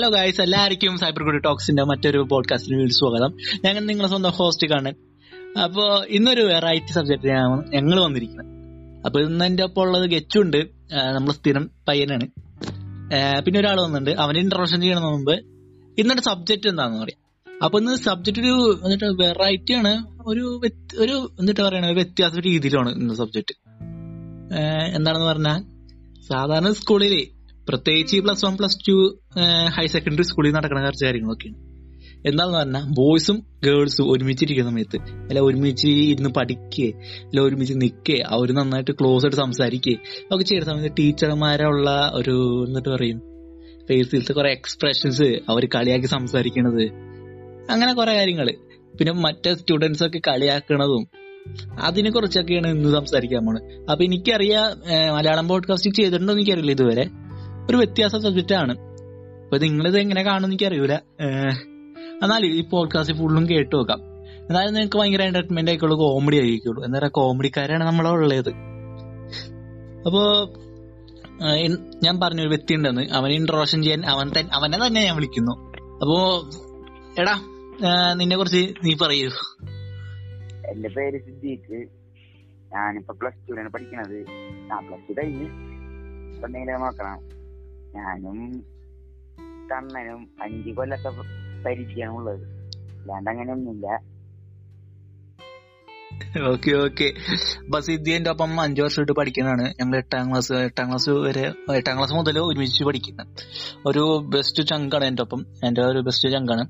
Hello guys എല്ലാവർക്കും cyber good ടോക്സിന്റെ മറ്റൊരു പോഡ്കാസ്റ്റിന് സ്വാഗതം. ഞങ്ങൾ നിങ്ങളെ സ്വന്തം ഹോസ്റ്റ് കാണാൻ. അപ്പോ ഇന്നൊരു വെറൈറ്റി സബ്ജക്റ്റിനാണ് ഞങ്ങൾ വന്നിരിക്കുന്നത്. അപ്പൊ ഇന്ന് എന്റെ ഒപ്പം ഉള്ളത് ഗച്ചുണ്ട് നമ്മൾ സ്ഥിരം പയ്യനാണ്. പിന്നെ ഒരാൾ വന്നിട്ടുണ്ട്. അവന് ഇൻട്രൊഡക്ഷൻ ചെയ്യണ മുമ്പ് ഇന്നത്തെ സബ്ജക്ട് എന്താണെന്ന് പറയാം. അപ്പൊ ഇന്ന് സബ്ജക്ട് ഒരു എന്നിട്ട് വെറൈറ്റി ആണ്. ഒരു ഒരു എന്നിട്ട് പറയണ ഒരു വ്യത്യാസ രീതിയിലാണ് ഇന്ന് സബ്ജക്ട് എന്താണെന്ന് പറഞ്ഞാൽ സാധാരണ സ്കൂളിൽ പ്രത്യേകിച്ച് plus one plus two higher secondary സ്കൂളിൽ നടക്കുന്ന കുറച്ച് കാര്യങ്ങളൊക്കെയാണ്. എന്താന്ന് പറഞ്ഞാൽ ബോയ്സും ഗേൾസും ഒരുമിച്ചിരിക്കുന്ന സമയത്ത് അല്ല ഒരുമിച്ച് ഇരുന്ന് പഠിക്കേ അല്ല ഒരുമിച്ച് നിൽക്കേ അവർ നന്നായിട്ട് ക്ലോസ് ആയിട്ട് സംസാരിക്കേ ഒക്കെ ചെയ്യുന്ന സമയത്ത് ടീച്ചർമാരുള്ള ഒരു എന്നിട്ട് പറയും ഫേസിലത്തെ കുറെ എക്സ്പ്രഷൻസ് അവർ കളിയാക്കി സംസാരിക്കണത്. അങ്ങനെ കുറെ കാര്യങ്ങൾ പിന്നെ മറ്റേ സ്റ്റുഡൻസ് ഒക്കെ കളിയാക്കണതും അതിനെ കുറിച്ചൊക്കെയാണ് ഇന്ന് സംസാരിക്കാൻ പോണത്. അപ്പൊ എനിക്കറിയാം മലയാളം പോഡ്കാസ്റ്റ് ചെയ്തിട്ടുണ്ടോ എനിക്കറിയില്ല ഇതുവരെ. ഒരു വ്യത്യാസ സബ്ജക്റ്റ് ആണ് അപ്പൊ നിങ്ങളിത് എങ്ങനെ കാണുമെന്ന് എനിക്കറിയൂല. അറിയൂല എന്നാലും ഈ പോഡ്കാസ്റ്റ് ഫുള്ളും കേട്ട് നോക്കാം. എന്നാലും നിങ്ങൾക്ക് ഭയങ്കര എന്റർടൈൻമെന്റ് ആയിക്കുള്ളൂ കോമഡി ആയിരിക്കുള്ളൂ. എന്താ പറയാ കോമഡിക്കാരാണ് നമ്മളെ ഉള്ളത്. അപ്പോ ഞാൻ പറഞ്ഞ ഒരു വ്യക്തി ഉണ്ടെന്ന്. അവനെ ഇൻട്രോഷൻ ചെയ്യാൻ അവൻ തന്നെ അവനെ തന്നെ ഞാൻ വിളിക്കുന്നു. അപ്പോ എടാ നിന്നെ കുറിച്ച് നീ പറയൂ. എന്റെ പേര് സിദ്ദീഖ്. ഞാനിപ്പോ പ്ലസ് ടുവിലാണ് പഠിക്കണത്. ആ പ്ലസ് ടു കഴിഞ്ഞ് നോക്കണം. ഞാനും കണ്ണനും അഞ്ചു കൊല്ലത്തെ പരിചയമുള്ളത് അല്ലാണ്ട് അങ്ങനെ ഒന്നുമില്ല ഓക്കെ. ഓക്കെ എന്റെ ഒപ്പം അഞ്ചു വർഷമായിട്ട് പഠിക്കുന്നതാണ്. ഞങ്ങൾ എട്ടാം ക്ലാസ് എട്ടാം ക്ലാസ് വരെ എട്ടാം ക്ലാസ് മുതൽ ഒരുമിച്ച് പഠിക്കുന്നത് ഒരു ബെസ്റ്റ് ചങ്കാണ് എന്റെ ഒപ്പം. എന്റെ ഒരു ബെസ്റ്റ് ചങ്കാണ്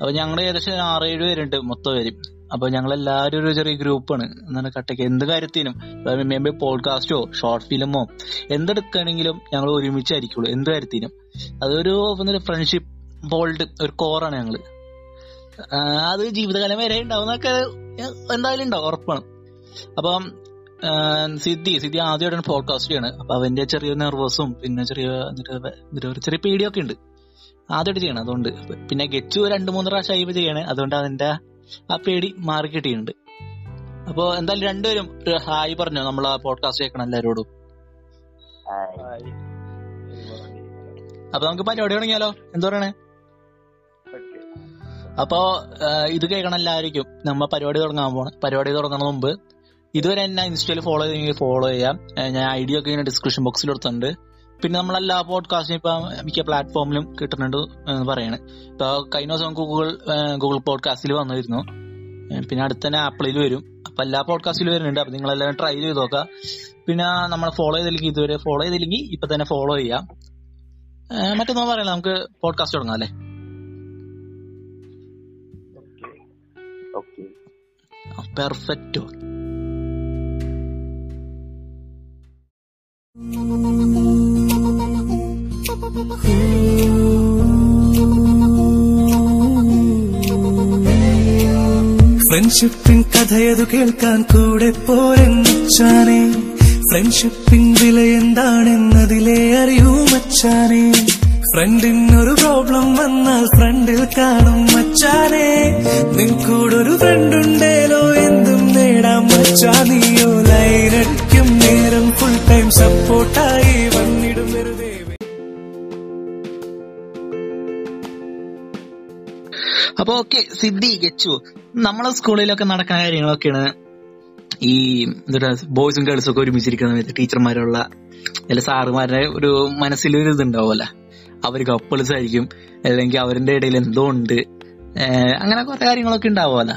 അപ്പൊ ഞങ്ങൾ ഏകദേശം ആറേഴ് പേരുണ്ട് മൊത്തം അപ്പൊ ഞങ്ങൾ എല്ലാവരും ഒരു ചെറിയ ഗ്രൂപ്പാണ് എന്നാണ് കട്ടയ്ക്ക് എന്ത് കാര്യത്തിനും മേ പോഡ്കാസ്റ്റോ ഷോർട്ട് ഫിലിമോ എന്തെടുക്കുകയാണെങ്കിലും ഞങ്ങൾ ഒരുമിച്ചായിരിക്കുള്ളൂ. എന്ത് കാര്യത്തിനും. അതൊരു ഫ്രണ്ട്ഷിപ്പ് ബോൾഡ് ഒരു കോറാണ് ഞങ്ങൾ. അത് ജീവിതകാലം വരെ ഉണ്ടാവുന്നൊക്കെ എന്തായാലും ഉണ്ടാവും ഉറപ്പാണ്. അപ്പം സിദ്ധി സിദ്ധി ആദ്യമായിട്ടാണ് പോഡ്കാസ്റ്റ് ചെയ്യണത് അപ്പൊ അവന്റെ ചെറിയ നെർവസും പിന്നെ ചെറിയ ഒരു ചെറിയ പേടിയൊക്കെ ഉണ്ട്. ആദ്യമായിട്ട് ചെയ്യണം അതുകൊണ്ട്. പിന്നെ ഗെച്ചു രണ്ടു മൂന്ന് പ്രാവശ്യം ചെയ്യണേ. അതുകൊണ്ട് അതിന്റെ ആ പേടി മാറി കിട്ടിയിട്ടുണ്ട്. അപ്പൊ എന്തായാലും രണ്ടുപേരും ഒരു ഹായ് പറഞ്ഞു നമ്മൾ ആ പോഡ്കാസ്റ്റ് കേൾക്കണം എല്ലാരോടും. അപ്പൊ നമുക്ക് പരിപാടി തുടങ്ങിയാലോ? എന്താ പറയണേ? അപ്പോ ഇത് കേൾക്കണം എല്ലാവർക്കും നമ്മ പരിപാടി തുടങ്ങാൻ പോണ. പരിപാടി തുടങ്ങണ മുമ്പ് ഇതുവരെ എന്നെ ഇൻസ്റ്റയിൽ ഫോളോ ചെയ്തെങ്കിൽ ഫോളോ ചെയ്യാം. ഞാൻ ഐഡിയ ഒക്കെ ഇങ്ങനെ ഡിസ്ക്രിപ്ഷൻ ബോക്സിൽ എടുത്തിട്ടുണ്ട് പിന്നെ നമ്മളെല്ലാ പോഡ്കാസ്റ്റും ഇപ്പൊ മിക്ക പ്ലാറ്റ്ഫോമിലും കിട്ടുന്നുണ്ട് എന്ന് പറയാണ്. ഇപ്പൊ കഴിഞ്ഞ ദിവസം ഗൂഗിൾ ഗൂഗിൾ പോഡ്കാസ്റ്റിൽ വന്നിരുന്നു. പിന്നെ അടുത്ത തന്നെ ആപ്പിളിൽ വരും. അപ്പൊ എല്ലാ പോഡ്കാസ്റ്റിലും വരുന്നുണ്ട്. അപ്പൊ നിങ്ങൾ എല്ലാവരും ട്രൈ ചെയ്ത് നോക്കുക. പിന്നെ നമ്മൾ ഫോളോ ചെയ്തില്ലെങ്കിൽ ഇതുവരെ ഫോളോ ചെയ്തില്ലെങ്കിൽ ഇപ്പൊ തന്നെ ഫോളോ ചെയ്യാം. മറ്റൊന്നും പറയല നമുക്ക് പോഡ്കാസ്റ്റ് തുടങ്ങാം അല്ലേ? ഓക്കെ പെർഫെക്റ്റ് ഫ്രണ്ട്ഷിപ്പിൻ കഥയതു കേൾക്കാൻ കൂടെ പോരെന്നച്ചാനെ. ഫ്രണ്ട്ഷിപ്പിൻ വില എന്താണെന്നതിലേ അറിയൂ മച്ചാനെ. ഫ്രണ്ടിനൊരു പ്രോബ്ലം വന്നാൽ ഫ്രണ്ടിൽ കാണും മച്ചാനെ. നിൻകൂടൊരു ഫ്രണ്ടുണ്ടേലോ എന്തും നേടാം മച്ചാ. നീയോ ലൈനടിക്കും നേരം ഫുൾ ടൈം സപ്പോർട്ടായി വന്നിടും വെറുതെ. അപ്പൊ ഓക്കെ സിദ്ധി ഗച്ചു. നമ്മളെ സ്കൂളിലൊക്കെ നടക്കുന്ന കാര്യങ്ങളൊക്കെയാണ് ഈ എന്താ ബോയ്സും ഗേൾസും ഒക്കെ ഒരുമിച്ചിരിക്കുന്ന സമയത്ത് ടീച്ചർമാരുള്ള അല്ല സാറുമാരുടെ ഒരു മനസ്സിലൊരു ഇതുണ്ടാവുമല്ല അവർ കപ്പിൾസ് ആയിരിക്കും അല്ലെങ്കിൽ അവരുടെ ഇടയിൽ എന്തോ ഉണ്ട് അങ്ങനെ കുറെ കാര്യങ്ങളൊക്കെ ഉണ്ടാവുമല്ലോ.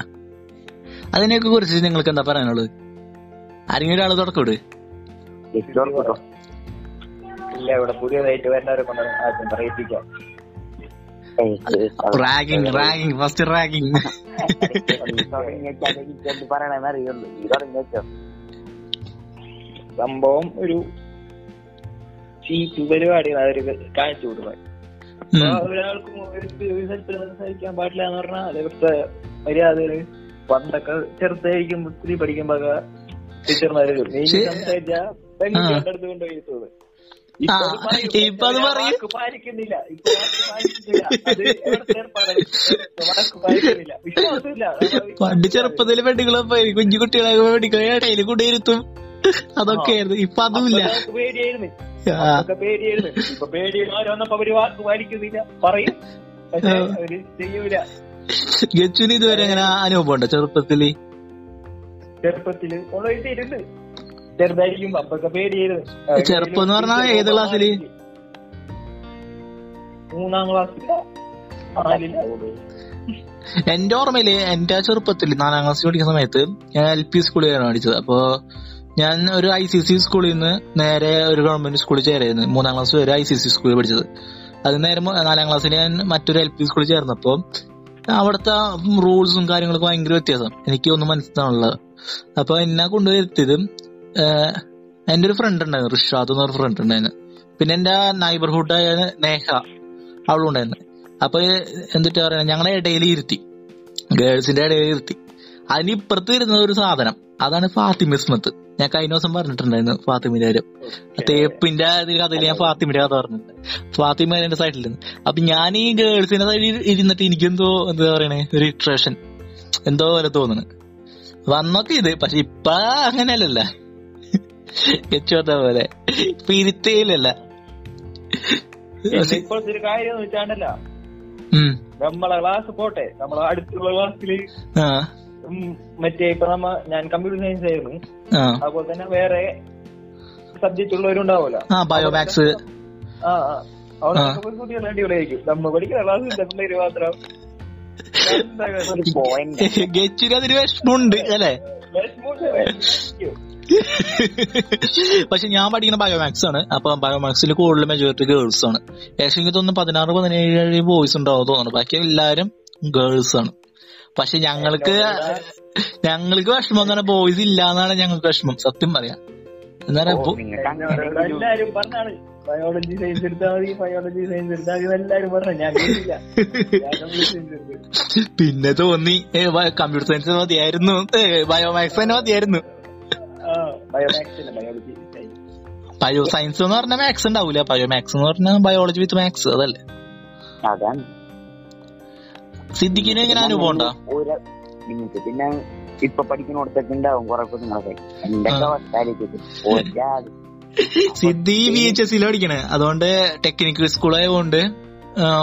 അതിനെയൊക്കെ കുറിച്ച് നിങ്ങൾക്ക് എന്താ പറയാനുള്ളത്? ആരെങ്കിലും ഒരാൾ തുടക്കം ഇട് ജസ്റ്റ് ഓർക്കട്ടോ ഇല്ല ഇവിടെ പുതിയതായിട്ട് വരുന്നവരെ കൊണ്ട് പറയിപ്പിക്കാം. റാഗിങ് റാഗിങ് ഫസ്റ്റ് റാഗിങ് സംഭവം ഒരു ചീറ്റ് പരിപാടിയാണ് അവർ കാണിച്ചു കൊടുക്കുന്നത് ഒരാൾക്കും ഒരു സ്ഥലത്ത് സംസാരിക്കാൻ പാടില്ല എന്ന് പറഞ്ഞാൽ അതേപോലത്തെ മര്യാദകൾ പണ്ടൊക്കെ ചെറുതായിരിക്കും സ്ത്രീ പഠിക്കുമ്പോ ടീച്ചർമാര് നീ സംസാരിച്ചാൽ സംസാരിച്ചാ പെൺകുട്ടികളുടെ അടുത്ത് കൊണ്ടുപോയി. ഇപ്പൊ അത് പറയും. പാലിക്കുന്നില്ല. ഇപ്പൊ പണ്ട് ചെറുപ്പത്തിൽ പെണ്ണുങ്ങളെ കുഞ്ഞു കുട്ടികളെ പെണ്ണുങ്ങളെ ഇടയിൽ അതൊക്കെ അതൊക്കെയായിരുന്നു ഇപ്പൊ അതുമില്ല. ഇല്ല നമുക്ക് പേടിയായിരുന്നു. അതൊക്കെ പേടിയായിരുന്നു. ഇപ്പൊ പേടി വന്നപ്പോ അവർ വാക്ക് പാലിക്കുന്നില്ല. പറയും. പക്ഷെ അവർ ചെയ്യൂല. ഗച്ചുവിന് ഇതുവരെ അങ്ങനെ അനുഭവം ഉണ്ടോ ചെറുപ്പത്തിൽ? ചെറുപ്പത്തിൽ കൊണ്ടുപോയിട്ടിരുന്ന് ചെറുതായിരിക്കും അപ്പൊക്കെ പേടിയായിരുന്നു ചെറുപ്പം എന്ന് പറഞ്ഞാ ഏത് ക്ലാസ്സിൽ? മൂന്നാം ക്ലാസ്സിൽ എന്റെ ഓർമ്മയിൽ എന്റെ ചെറുപ്പത്തിൽ നാലാം ക്ലാസ്സിൽ പഠിക്കുന്ന സമയത്ത് ഞാൻ എൽ പി സ്കൂളിലാണ് പഠിച്ചത്. അപ്പോ ഞാൻ ഒരു ഐ സി സി സ്കൂളിൽ നിന്ന് നേരെ ഒരു ഗവൺമെന്റ് സ്കൂളിൽ ചേരായിരുന്നു. മൂന്നാം ക്ലാസ് വരെ ഐ സി സി സ്കൂളിൽ പഠിച്ചത്. അത് നേരെ നാലാം ക്ലാസ്സിൽ ഞാൻ മറ്റൊരു എൽ പി സ്കൂളിൽ ചേർന്നപ്പോ അവിടുത്തെ റൂൾസും കാര്യങ്ങളൊക്കെ ഭയങ്കര വ്യത്യാസം. എനിക്ക് ഒന്നും മനസ്സിലാണുള്ളത് അപ്പൊ എന്നെ കൊണ്ടുവരുത്തിയത് എന്റെ ഒരു ഫ്രണ്ട് ഉണ്ടായിരുന്നു റിഷാദ് എന്നൊരു ഫ്രണ്ട് ഉണ്ടായിരുന്നു. പിന്നെ എന്റെ ആയ നേഹ അവളുണ്ടായിരുന്നു അപ്പൊ എന്തിട്ട് പറയുന്നത് ഞങ്ങളെ ഇടയിൽ ഇരുത്തി. ഗേൾസിന്റെ ഇടയിൽ ഇരുത്തി. അതിനിപ്പുറത്ത് ഇരുന്ന ഒരു സാധനം അതാണ് ഫാത്തിമ ഇസ്മത്ത് ഞാൻ കഴിഞ്ഞ ദിവസം പറഞ്ഞിട്ടുണ്ടായിരുന്നു ഫാത്തിമിന്റെ കാര്യം. തേപ്പിന്റെ കഥയിൽ ഞാൻ ഫാത്തിമിന്റെ കഥ പറഞ്ഞിട്ടുണ്ട്. ഫാത്തിമ എന്റെ സൈഡിൽ നിന്ന്. അപ്പൊ ഞാൻ ഈ ഗേൾസിന്റെ സൈഡിൽ ഇരുന്നിട്ട് എനിക്കെന്തോ എന്താ പറയണേ ഒരു ഇട്രേഷൻ എന്തോ പോലെ തോന്നുന്നു. വന്നൊക്കെ ഇത് പക്ഷെ ഇപ്പ അങ്ങനെയല്ലല്ല. എച്ചോത്ത പോലെ ഇപ്പൊ ഇരുത്തേയിലല്ല ഇപ്പോഴത്തെ ഒരു കാര്യം എന്ന് വെച്ചാണ്ടല്ല. നമ്മളെ ക്ലാസ് പോട്ടെ. നമ്മളെ അടുത്തുള്ള ക്ലാസ്സിൽ മറ്റേ ഇപ്പൊ നമ്മ ഞാൻ കമ്പ്യൂട്ടർ സയൻസ് ആയിരുന്നു. അതുപോലെ തന്നെ വേറെ സബ്ജക്ട് ഉള്ളവരുണ്ടാവുമല്ലോ ആ ബയോമാക്സ് ആ അവിടെ കുട്ടികൾ അടിപൊളിയായിരിക്കും നമ്മ പഠിക്കുന്ന ക്ലാസ് പിള്ളേര് മാത്രം അതിന് വിഷമമുണ്ട് അല്ലെ? പക്ഷെ ഞാൻ പഠിക്കുന്ന ബയോമാക്സ് ആണ്. അപ്പൊ ബയോമാക്സിൽ കൂടുതൽ മെജോറിറ്റി ഗേൾസ് ആണ്. ഏകദേശം എനിക്ക് തോന്നുന്നു പതിനാറ് പതിനേഴ് ബോയ്സ് ഉണ്ടാവും തോന്നുന്നു. ബാക്കി എല്ലാരും ഗേൾസ് ആണ്. പക്ഷെ ഞങ്ങൾക്ക് ഞങ്ങൾക്ക് വിഷമം എന്ന് പറഞ്ഞാൽ ബോയ്സ് ഇല്ല എന്നാണ് ഞങ്ങൾക്ക് വിഷമം. സത്യം പറയാം. എന്താ ബയോളജി സയൻസ് എടുത്താൽ മതി ബയോളജി സയൻസ് എടുത്താൽ മതി എല്ലാരും പറഞ്ഞു. ഞാൻ പിന്നെ തോന്നി കമ്പ്യൂട്ടർ സയൻസ് മതിയായിരുന്നു. ബയോമാക്സ് തന്നെ മതിയായിരുന്നു. ആ ബയോമാക്സ് അല്ല ബയോളജി സയൻസ് ബയോ സയൻസ് എന്ന് പറഞ്ഞാൽ മാത്സ് ഉണ്ടാവൂല. ബയോമാക്സ് എന്ന് പറഞ്ഞാൽ ബയോളജി വിത്ത് മാത്സ് അതല്ലേ? അതാണ്. സിദ്ദിഖിന് എങ്ങനെ അനുഭവം ഉണ്ടോ? പിന്നെ ഇപ്പൊ പഠിക്കുന്നിടത്തൊക്കെ ഉണ്ടാവും കുറെ കുഞ്ഞുങ്ങളൊക്കെ. എന്റെ സിദ്ധി ബി എച്ച് എസ് പഠിക്കണേ. അതുകൊണ്ട് ടെക്നിക്കൽ സ്കൂൾ ആയതുകൊണ്ട്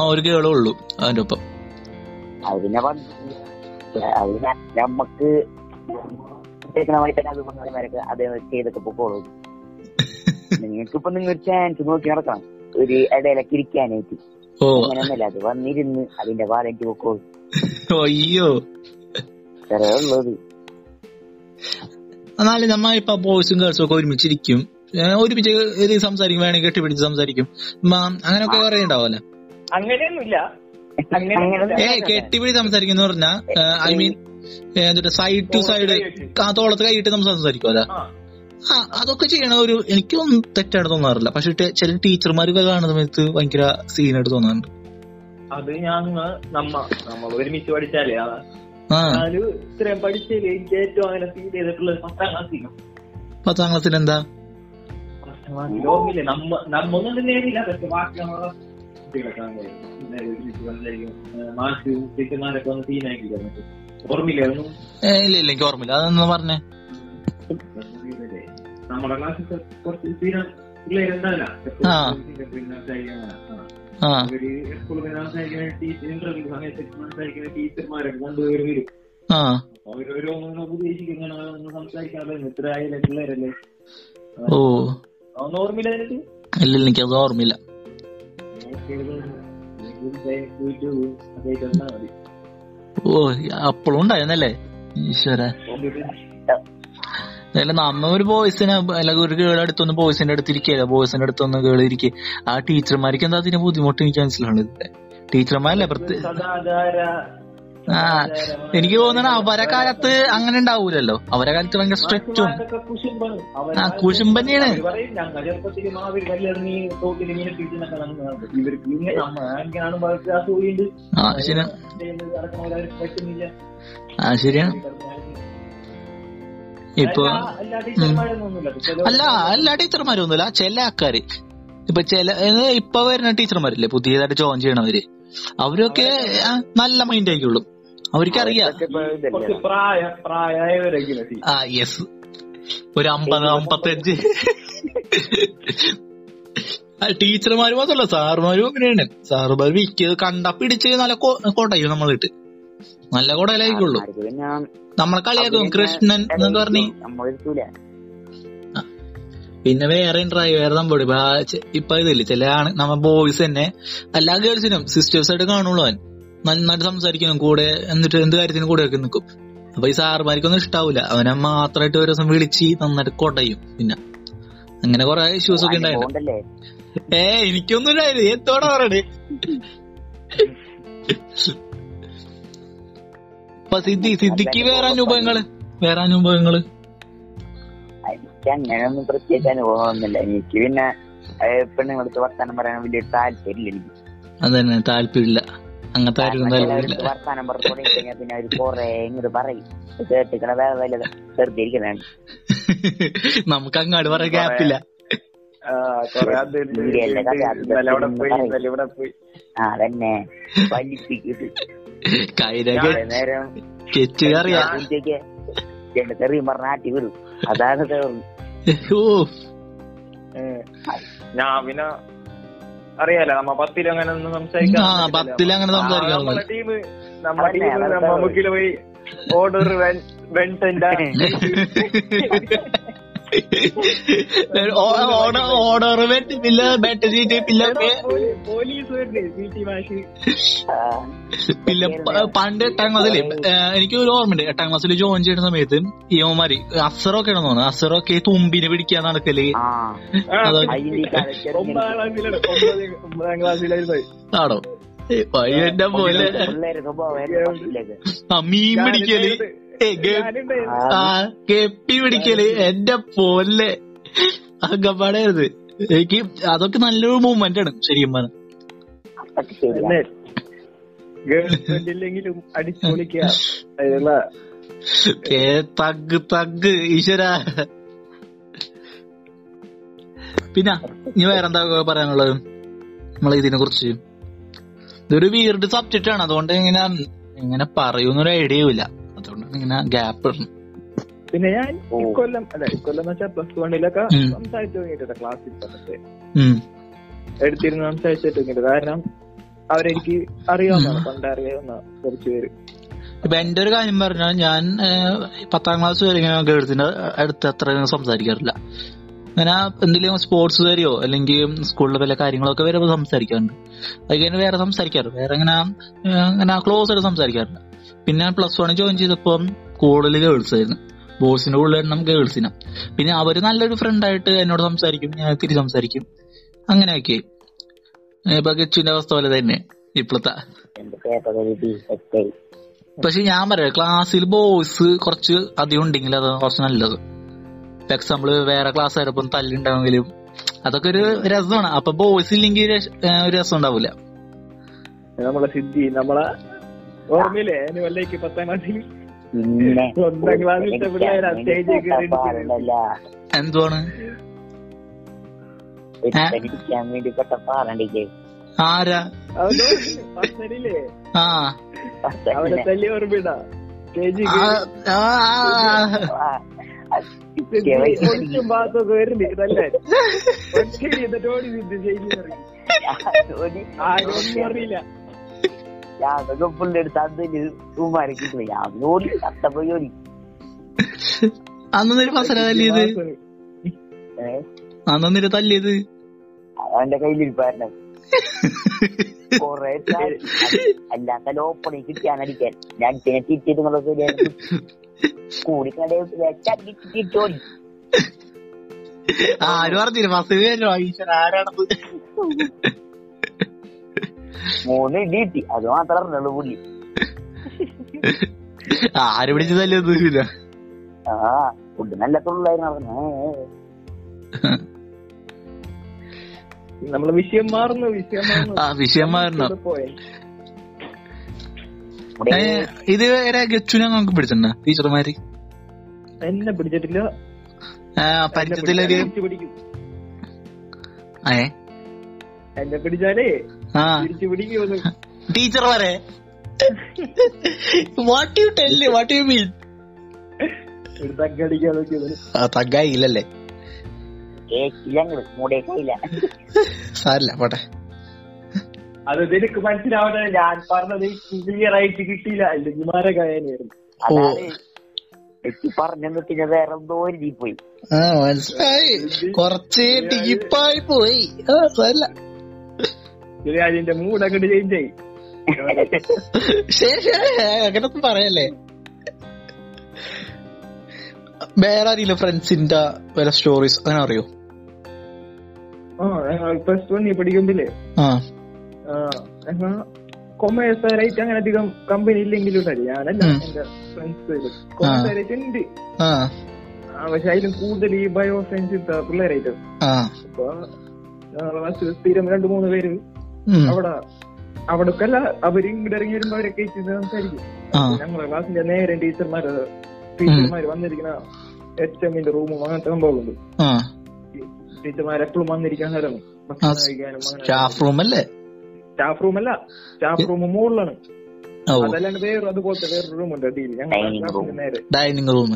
ഒരു കേളേ ഉള്ളൂ അതിന്റെ ഒപ്പം. അതിനെ അതിനെ നമ്മക്ക് അത് ചെയ്തൊക്കെ പൊക്കോളൂ നിങ്ങൾ ചാൻസ് നോക്കി നടക്കണം. ഒരു ഇടയിലൊക്കെ ഇരിക്കാനായിട്ട്. അങ്ങനെയൊന്നുമില്ല. അത് വന്നിരുന്ന് അതിന്റെ വാലന്റ് പൊക്കോളൂ അയ്യോ. ഉള്ളത് എന്നാലും നമ്മ ഇപ്പൊ ബോയ്സും ഗേൾസും ഒക്കെ ഒരുമിച്ചിരിക്കും. ഒരുമിച്ച് സംസാരിക്കും വേണമെങ്കിൽ കെട്ടിപ്പിടിച്ച് സംസാരിക്കും. അങ്ങനെയൊക്കെ കുറെ ഉണ്ടാവല്ലേ അങ്ങനെയൊന്നുമില്ല. അങ്ങനെ ഏ കെട്ടിപ്പിടിച്ച് സംസാരിക്കുന്ന പറഞ്ഞാ ഐ മീൻ എന്നിട്ട് സൈഡ് ടു സൈഡ് ആ തോളത്ത് കൈയിട്ട് നമ്മൾ സംസാരിക്കും അല്ല ആ. അതൊക്കെ ചെയ്യണ ഒരു എനിക്കൊന്നും തെറ്റായിട്ട് തോന്നാറില്ല. പക്ഷെ ചില ടീച്ചർമാരൊക്കെ കാണുന്ന സമയത്ത് ഭയങ്കര സീനായിട്ട് തോന്നാറുണ്ട്. അത് ഞാൻ നമ്മ നമ്മൾ ഒരുമിച്ച് പഠിച്ചാലേ ഇത്രയും പഠിച്ചതിൽ എനിക്ക് ഏറ്റവും അങ്ങനെ ഫീൽ ചെയ്തിട്ടുള്ളത് പത്താം ക്ലാസ്സിലും പത്താം ക്ലാസ്സിൽ എന്താ നമ്മ നമ്മൊന്നും തന്നെ പക്ഷെ ബാക്കി നമ്മളെ കുട്ടികളൊക്കെ ടീച്ചർമാരൊക്കെ ഓർമ്മയില്ലേ ഇല്ല ഇല്ല എനിക്ക് ഓർമ്മയില്ല. അതൊന്ന് പറഞ്ഞേ. നമ്മുടെ ക്ലാസ്സിൽ കുറച്ച് അവർ സ്കൂളിൽ സംസാരിക്കുന്ന ടീച്ചർ ഇന്റർവ്യൂ സമയത്ത് സംസാരിക്കുന്ന ടീച്ചർമാരൊക്കെ കൊണ്ടുപോയി വരും. ആ. അവരോരോ ഉപദേശിക്കുന്ന സംസാരിക്കാതെ ഇത്ര ആയില്ലേ പിള്ളേരല്ലേ? ഓ. അതൊന്നും ഓർമ്മയില്ല നിനക്ക് ഇല്ല ഇല്ല എനിക്കത് ഓർമ്മയില്ല. ഓ അപ്പോഴും ഉണ്ടായിരുന്നല്ലേ? ഈശ്വര. അല്ല നമ്മ ഒരു ബോയ്സിനെ അല്ലെങ്കിൽ ഒരു ഗേൾ അടുത്തൊന്ന് ബോയ്സിന്റെ അടുത്ത് ഇരിക്കുക ബോയ്സിന്റെ അടുത്തൊന്ന് ഗേൾ ഇരിക്കുക ആ ടീച്ചർമാർക്ക് എന്താ അതിന് ബുദ്ധിമുട്ട്? എനിക്ക് മനസ്സിലാണ് ടീച്ചർമാരല്ലേ പ്രത്യേക ആ എനിക്ക് തോന്നണ അവരെ കാലത്ത് അങ്ങനെ ഉണ്ടാവൂലല്ലോ. അവരെ കാലത്ത് ഭയങ്കര. അവർ ആ, കുശുംബന്നെയാണ് ആ ശരി ചെയ്യുന്നത്? നടക്കണവരെ അവർക്ക് പറ്റുന്നില്ല. ആ ശരിയാണ് ഇപ്പൊ അല്ല എല്ലാ ടീച്ചർമാരും ഒന്നുമില്ല ചില ആൾക്കാര്. ഇപ്പൊ ചില ഇപ്പൊ വരുന്ന ടീച്ചർമാരില്ലേ? പുതിയതായിട്ട് ജോയിൻ ചെയ്യണവര്. അവരൊക്കെ നല്ല മൈൻഡ് ആയിക്കുള്ളൂ. അവർക്കറിയാം. ആ യെസ് ഒരു അമ്പത് അമ്പത്തഞ്ച്. ടീച്ചർമാര് മാത്രല്ല സാറുമാരും അങ്ങനെയാണ്. സാറുമാർ വിൽക്കിയത് കണ്ട പിടിച്ച് നല്ല കൊടയും നമ്മളിട്ട്. നല്ല കൊടയിലായിക്കുള്ളൂ നമ്മളെ കളിയാക്കും. കൃഷ്ണൻ എന്നൊക്കെ പറഞ്ഞു. പിന്നെ വേറെ ഡ്രൈവർ വേറെ ചെ- ഇപ്പൊ ഇതില്ല ചില ആണ് നമ്മ ബോയ്സ് തന്നെ എല്ലാ ഗേൾസിനും സിസ്റ്റേഴ്സ് ആയിട്ട് കാണുള്ളൂ അവൻ. നന്നായിട്ട് സംസാരിക്കണം കൂടെ എന്നിട്ട് എന്ത് കാര്യത്തിനും കൂടെ ഒക്കെ നിൽക്കും അപ്പൊ ഈ സാറുമാർക്കൊന്നും ഇഷ്ടാവൂല. അവനെ മാത്രമായിട്ട് ഒരു ദിവസം വിളിച്ച് നന്നായിട്ട് കൊടയും പിന്നെ. അങ്ങനെ കുറെ ഇഷ്യൂസ് ഒക്കെ ഉണ്ടായിരുന്നു ഏ എനിക്കൊന്നും ഇല്ലായിരുന്നു എത്തോടെ പറയണേ? അപ്പൊ സിദ്ധി സിദ്ധിക്ക് വേറെ അനുഭവങ്ങൾ? വേറെ അനുഭവങ്ങൾ? എനിക്ക് അങ്ങനെയൊന്നും പ്രത്യേകിച്ച് അനുഭവമൊന്നുമില്ല. എനിക്ക് പിന്നെ പെണ്ണുങ്ങളടുത്ത് വർത്താനം പറയാൻ വലിയ താല്പര്യമില്ല എനിക്ക്. അതന്നെ താല്പര്യമില്ല. അങ്ങനത്തെ വർത്താനം പറഞ്ഞു കഴിഞ്ഞാൽ പിന്നെ അവർ കൊറേ ഇങ്ങോട്ട് പറയും. കേട്ടിക്കണ വേറെ വല്ലത് വെറുതെ ഇരിക്കുന്നതാണ് നമുക്ക് അങ്ങാട് പറയാൻ ഗ്യാപ്പില്ല അതന്നെ. നേരം പറഞ്ഞ ആട്ടി വിടും അതാണ് ഓ. ഞാൻ പിന്നെ അറിയാലോ നമ്മ പത്തിലും അങ്ങനെ ഒന്നും അങ്ങനെ സംസാരിക്കാൻ നമ്മളെ ടീം നമ്മുടെ ടീം മുക്കിൽ പോയി ഓർഡർ വെൻസെന്റ് ഓർഡർ പിന്നെ ബെറ്റ് സീറ്റ് പിന്നെ പണ്ട് എട്ടാം ക്ലാസ്സിൽ എനിക്ക് ഒരു ഓർമ്മയുണ്ട്. എട്ടാം ക്ലാസ്സിൽ ജോയിൻ ചെയ്യുന്ന സമയത്ത് ഇവന്മാര് അസറൊക്കെ ആണെന്ന് തോന്നുന്നു. അസറൊക്കെ തുമ്പിനെ പിടിക്കാൻ നടക്കൽ. ആണോ പയ്യന്റെ പോലെ ആ മീൻ പിടിക്കൽ. കെപ്പി പിടിക്കൽ എന്റെ പോലെ അങ്കപ്പാടായിരുന്നു എനിക്ക് അതൊക്കെ നല്ലൊരു മൂവ്മെന്റ് ആണ് ശരിക്കും പറഞ്ഞ. അടിച്ചു പൊളിക്കുക തഗ് തഗ് ഈശ്വര. പിന്നെ ഇനി വേറെന്താ പറയാനുള്ളത്? നമ്മളെ ഇതിനെ കുറിച്ച്. ഇതൊരു വീർഡ് സബ്ജക്റ്റ് ആണ്. അതുകൊണ്ട് ഇങ്ങനെ ഇങ്ങനെ പറയൂന്നൊരു ഐഡിയ ഇല്ല ഇങ്ങനെ ഗ്യാപ്പ് ഇടണം. പിന്നെ ഞാൻ. ഇക്കൊല്ലം അല്ല ഇക്കൊല്ലം എന്ന് വെച്ചാൽ പ്ലസ് വണ്ണിലൊക്കെ. സംസാരിച്ചു തുടങ്ങിയിട്ടുണ്ട് ക്ലാസ്സിൽ സമയത്ത്. എടുത്തിരുന്ന് സംസാരിച്ചു തുടങ്ങിയിട്ട് കാരണം അവരെനിക്ക് അറിയാവുന്നതാണ് പണ്ട് അറിയാവുന്ന കുറച്ച് പേര്. ഇപ്പൊ എന്റെ ഒരു കാര്യം പറഞ്ഞാൽ ഞാൻ പത്താം ക്ലാസ് വരെ ഇങ്ങനെ ഗേൾസിന്റെ അടുത്ത് അത്ര സംസാരിക്കാറില്ല. അങ്ങനെ എന്തെങ്കിലും സ്പോർട്സ് വരെയോ അല്ലെങ്കിൽ സ്കൂളിലെ വല്ല കാര്യങ്ങളൊക്കെ വരുമ്പോൾ സംസാരിക്കാറുണ്ട്. അത് കഴിഞ്ഞ് വേറെ സംസാരിക്കാറ്. വേറെ ഇങ്ങനെ അങ്ങനെ ക്ലോസ് ആയിട്ട് സംസാരിക്കാറില്ല. പിന്നെ ഞാൻ പ്ലസ് വൺ ജോയിൻ ചെയ്തപ്പം കൂടുതൽ ഗേൾസ് ആയിരുന്നു. ബോയ്സിന്റെ കൂടുതൽ എണ്ണം ഗേൾസിനും പിന്നെ അവർ നല്ലൊരു ഫ്രണ്ടായിട്ട് എന്നോട് സംസാരിക്കും ഞാൻ തിരി സംസാരിക്കും. അങ്ങനെയൊക്കെ. ഇപ്പൊ ഗച്ചുവിന്റെ അവസ്ഥ പോലെ തന്നെ ഇപ്പോഴത്തെ പക്ഷെ ഞാൻ പറയാം ക്ലാസ്സിൽ ബോയ്സ് കുറച്ച് അധികം ഉണ്ടെങ്കിൽ അത് കുറച്ച് നല്ലത്. എക്സാമ്പിൾ വേറെ ക്ലാസ് ആയപ്പോൾ തല്ലുണ്ടാവെങ്കിലും അതൊക്കെ ഒരു രസമാണ്. അപ്പൊ ബോയ്സ് ഇല്ലെങ്കിൽ ഒരു രസം ഉണ്ടാവില്ല നമ്മളെ സിദ്ധി നമ്മളെ ഓർമ്മയില്ലേ? അതിന് വല്ലേക്ക് പത്താം ക്ലാസ്സിൽ ഒന്നാം ക്ലാസ്സിലത്തെ പിള്ളേരാ സ്റ്റേജിൽ കയറി പാടുണ്ടല്ല. എന്തുവാണ്? ആരാ? തല്ലി ഓർമ്മയിടാ സ്റ്റേജിൽ ഭാഗത്തൊക്കെ വരുന്നുണ്ട് ഇതല്ലേ ഒറ്റ ഓടി ആരും അറിയില്ല. യാതൊക്കെ പുള്ളെടുത്ത് അതിന് സുമാരി ഞാൻ ജോലി കത്തപ്പോ ജോലി അന്നൊരു ഫസല തല്ലിയത്? അവന്റെ കയ്യിലിരിപ്പായിരുന്നു. കൊറേ അല്ലാത്ത ലോപ്പണി കിട്ടിയാനടിക്കാൻ ഞാൻ രണ്ടിനെ തിരിച്ചത് നിങ്ങളൊക്കെ കൂടിക്കണ്ടേ? തിരിച്ചോടി ആരും അറിഞ്ഞില്ല. ഫസ്റ്റ് ആരാണത്? മൂന്ന് ഇടി അത് മാത്രം അറിഞ്ഞുള്ളൂ പുള്ളി. ആര് പിടിച്ച് തല്ലിയൊന്നുമില്ല ആ ഫുഡ് നല്ല തൊള്ളായിരുന്നു നമ്മൾ വിഷയം മാറുന്നു വിഷയം മാറുന്നു. ആ വിഷയം മാറുന്നു. ഇത് വരെ ഗച്ചുനെ നമുക്ക് പിടിച്ചിട്ടുണ്ടോ? ടീച്ചർമാര്? എന്നെ പിടിച്ചിട്ടില്ല. ആ, പരിചയത്തിലൊരു ഏ? എന്നെ പിടിച്ചാലേ തിരിച്ചു പിടിക്കുമെന്ന് ടീച്ചർമാരെ. What you tell what you mean തഗ്ഗായില്ലല്ലേ സാരില്ല. പോട്ടെ. അത് നിനക്ക് മനസ്സിലാവട്ടെ ഞാൻ പറഞ്ഞത് ക്ലിയർ ആയിട്ട് കിട്ടിയില്ല. അല്ലെങ്കിൽ മാരകായനായിരുന്നു അതാണ് എത്തി പറഞ്ഞു പിന്നെ വേറെ എന്തോ പോയി. ആ മനസ്സിലായി. കൊറച്ച് ടിപ്പായി പോയി. സാരില്ല. അതിന്റെ മൂഡ് അങ്ങോട്ട് ചേഞ്ച് ആയി. ശരി ശരി അങ്ങനൊന്നും പറയല്ലേ. വേറെ ആരെങ്കിലും ഫ്രണ്ട്സിന്റെ വേറെ സ്റ്റോറീസ് അങ്ങനെ അറിയോ? പ്ലസ് വണ്ണി പഠിക്കുമ്പില്ലേ കൊമേഴ്സ് റേറ്റ് അങ്ങനെ അധികം കമ്പനി ഇല്ലെങ്കിലും ഞാനല്ല എന്റെ ഫ്രണ്ട്സ് ഉണ്ട്. പക്ഷെ അതിലും കൂടുതൽ ഈ ബയോ സയൻസ് പിള്ളേരായിട്ട്. അപ്പൊ സ്ഥിരം രണ്ടു മൂന്ന് പേര് അവിടെ അവിടക്കല്ല അവർ ഇങ്ങോട്ട് ഇറങ്ങി വരുമ്പോ അവരൊക്കെ സംസാരിക്കും. ഞങ്ങളെ ക്ലാസ്സിന്റെ നേരെ ടീച്ചർമാര് ടീച്ചർമാര് വന്നിരിക്കുന്ന എച്ച് എമ്മിന്റെ റൂമും അങ്ങനത്തെ സംഭവമുണ്ട് ടീച്ചർമാർ എപ്പോഴും വന്നിരിക്കാൻ നേരം ആ, ഭക്ഷണം കഴിക്കാനും സ്റ്റാഫ് റൂം അല്ലേ? സ്റ്റാഫ് റൂം അല്ല. സ്റ്റാഫ് റൂം മുകളിലാണ്. അതല്ലാണ്ട് വേറെ അതുപോലത്തെ വേറൊരു റൂം ഉണ്ട് അടിയിൽ. നേരെ. ഡൈനിങ് റൂം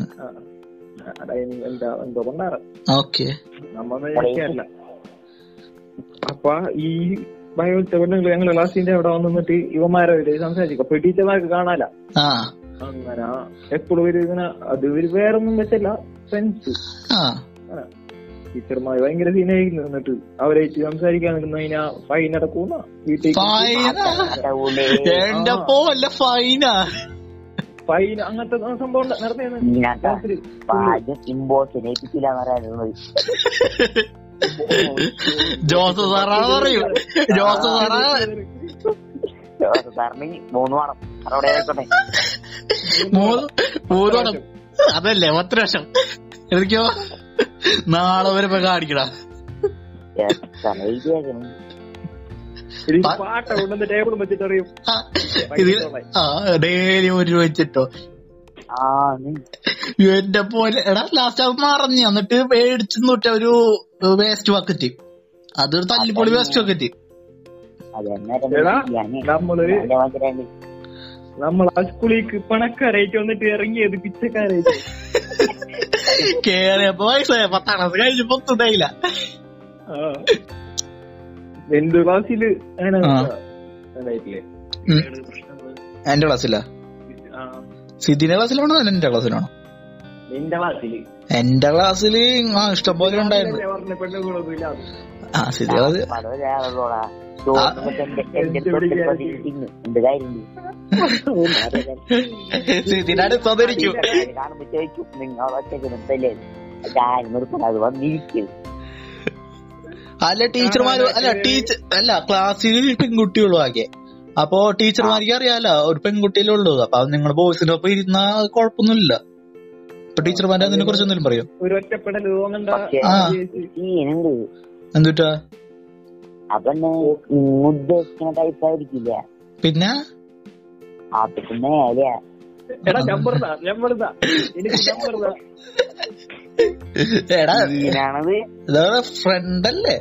ഡൈനിങ് എന്താ എന്തോ കൊണ്ടാറ് നമ്മൾ വിചാരിക്കാറില്ല അപ്പൊ ഈ ബയോളജി പെണ്ണുങ്ങൾ ഞങ്ങളുടെ ക്ലാസ്സിന്റെ അവിടെ വന്ന് നിന്നിട്ട് ഇവന്മാരെ സംസാരിക്കും. അപ്പൊ ടീച്ചർമാർക്ക് കാണാല അങ്ങനെ എപ്പോഴും ഒരു ഇങ്ങനെ അത് ഒരു വേറൊന്നും വെച്ചല്ല ഫ്രണ്ട്സ് ടീച്ചർമാർ ഭയങ്കര സീനായിരുന്നു എന്നിട്ട് അവരായിട്ട് സംസാരിക്കാൻ നിൽക്കുന്ന കഴിഞ്ഞാ ഫൈൻ അടക്കൂന്ന വീട്ടിൽ ഫൈൻ അങ്ങനത്തെ സംഭവം നടന്നു ഇമ്പോസിനെ ഏൽപ്പിച്ചില്ല എന്ന് ജോസ് സാറാണ് പറയൂ. ജോസ് സാറാ. സാറിന് മൂന്ന് വേണം അവിടെ ആയിക്കോട്ടെ. മൂന്ന് മൂന്ന് വടം അതല്ലേ പത്ത് ലക്ഷം. എനിക്കോ? നാളെ വരെ കാണിക്കടാ. ആ ഡെയിലി ഒരു രൂപ വെച്ചിട്ടോ. എന്റെ പോലെ എടാ ലാസ്റ്റ് അത് മറഞ്ഞു. എന്നിട്ട് മേടിച്ചു നോട്ട ഒരു വേസ്റ്റ് ബക്കറ്റ് അതൊരു തല്ലിപ്പൊളി വേസ്റ്റ് ബക്കറ്റ് ആ സ്കൂളിലേക്ക് പണക്കാരായിട്ട് വന്നിട്ട് ഇറങ്ങിയത് പിച്ചക്കാരായിട്ട്. കേറിയപ്പോ വയസ്സായ. പത്താം ക്ലാസ് കഴിഞ്ഞപ്പോ പൊത്തുണ്ടായില്ല. എന്റെ. പ്രശ്നങ്ങൾ. എന്റെ ക്ലാസ്സിലാ. സിദ്ധിന്റെ ക്ലാസ്സിലാണോ? എന്റെ ക്ലാസ്സിലാണോ? നിന്റെ ക്ലാസ്സിൽ. എന്റെ ക്ലാസ്സിൽ ആ ഇഷ്ടം പോലെ ഉണ്ടായിരുന്നു. ആ സിദ്ധി ക്ലാസ് പടം സ്വതരിക്കും എന്റെ എന്റെ അല്ല ടീച്ചർമാര് അല്ല ടീച്ചർ അല്ല ക്ലാസ്സിൽ പെൺകുട്ടികളും ആകെ. അപ്പൊ ടീച്ചർമാർക്ക് അറിയാലോ ഒരു പെൺകുട്ടിയിലേ ഉള്ളൂ. അപ്പൊ നിങ്ങൾ ബോയ്സിന്റെ ഒപ്പം ഇരുന്നാ കുഴപ്പമൊന്നുമില്ല. ഇപ്പൊ ടീച്ചർമാരെ അതിനെ കുറിച്ച് എന്തെങ്കിലും പറയും? എന്തുട്ടാ? പിന്നെ? എടാ നമ്പർതാ നമ്പർതാ എനിക്ക് നമ്പർതാ എടാ സീനാണത് ഇതാണ് ഫ്രണ്ട് അല്ലേ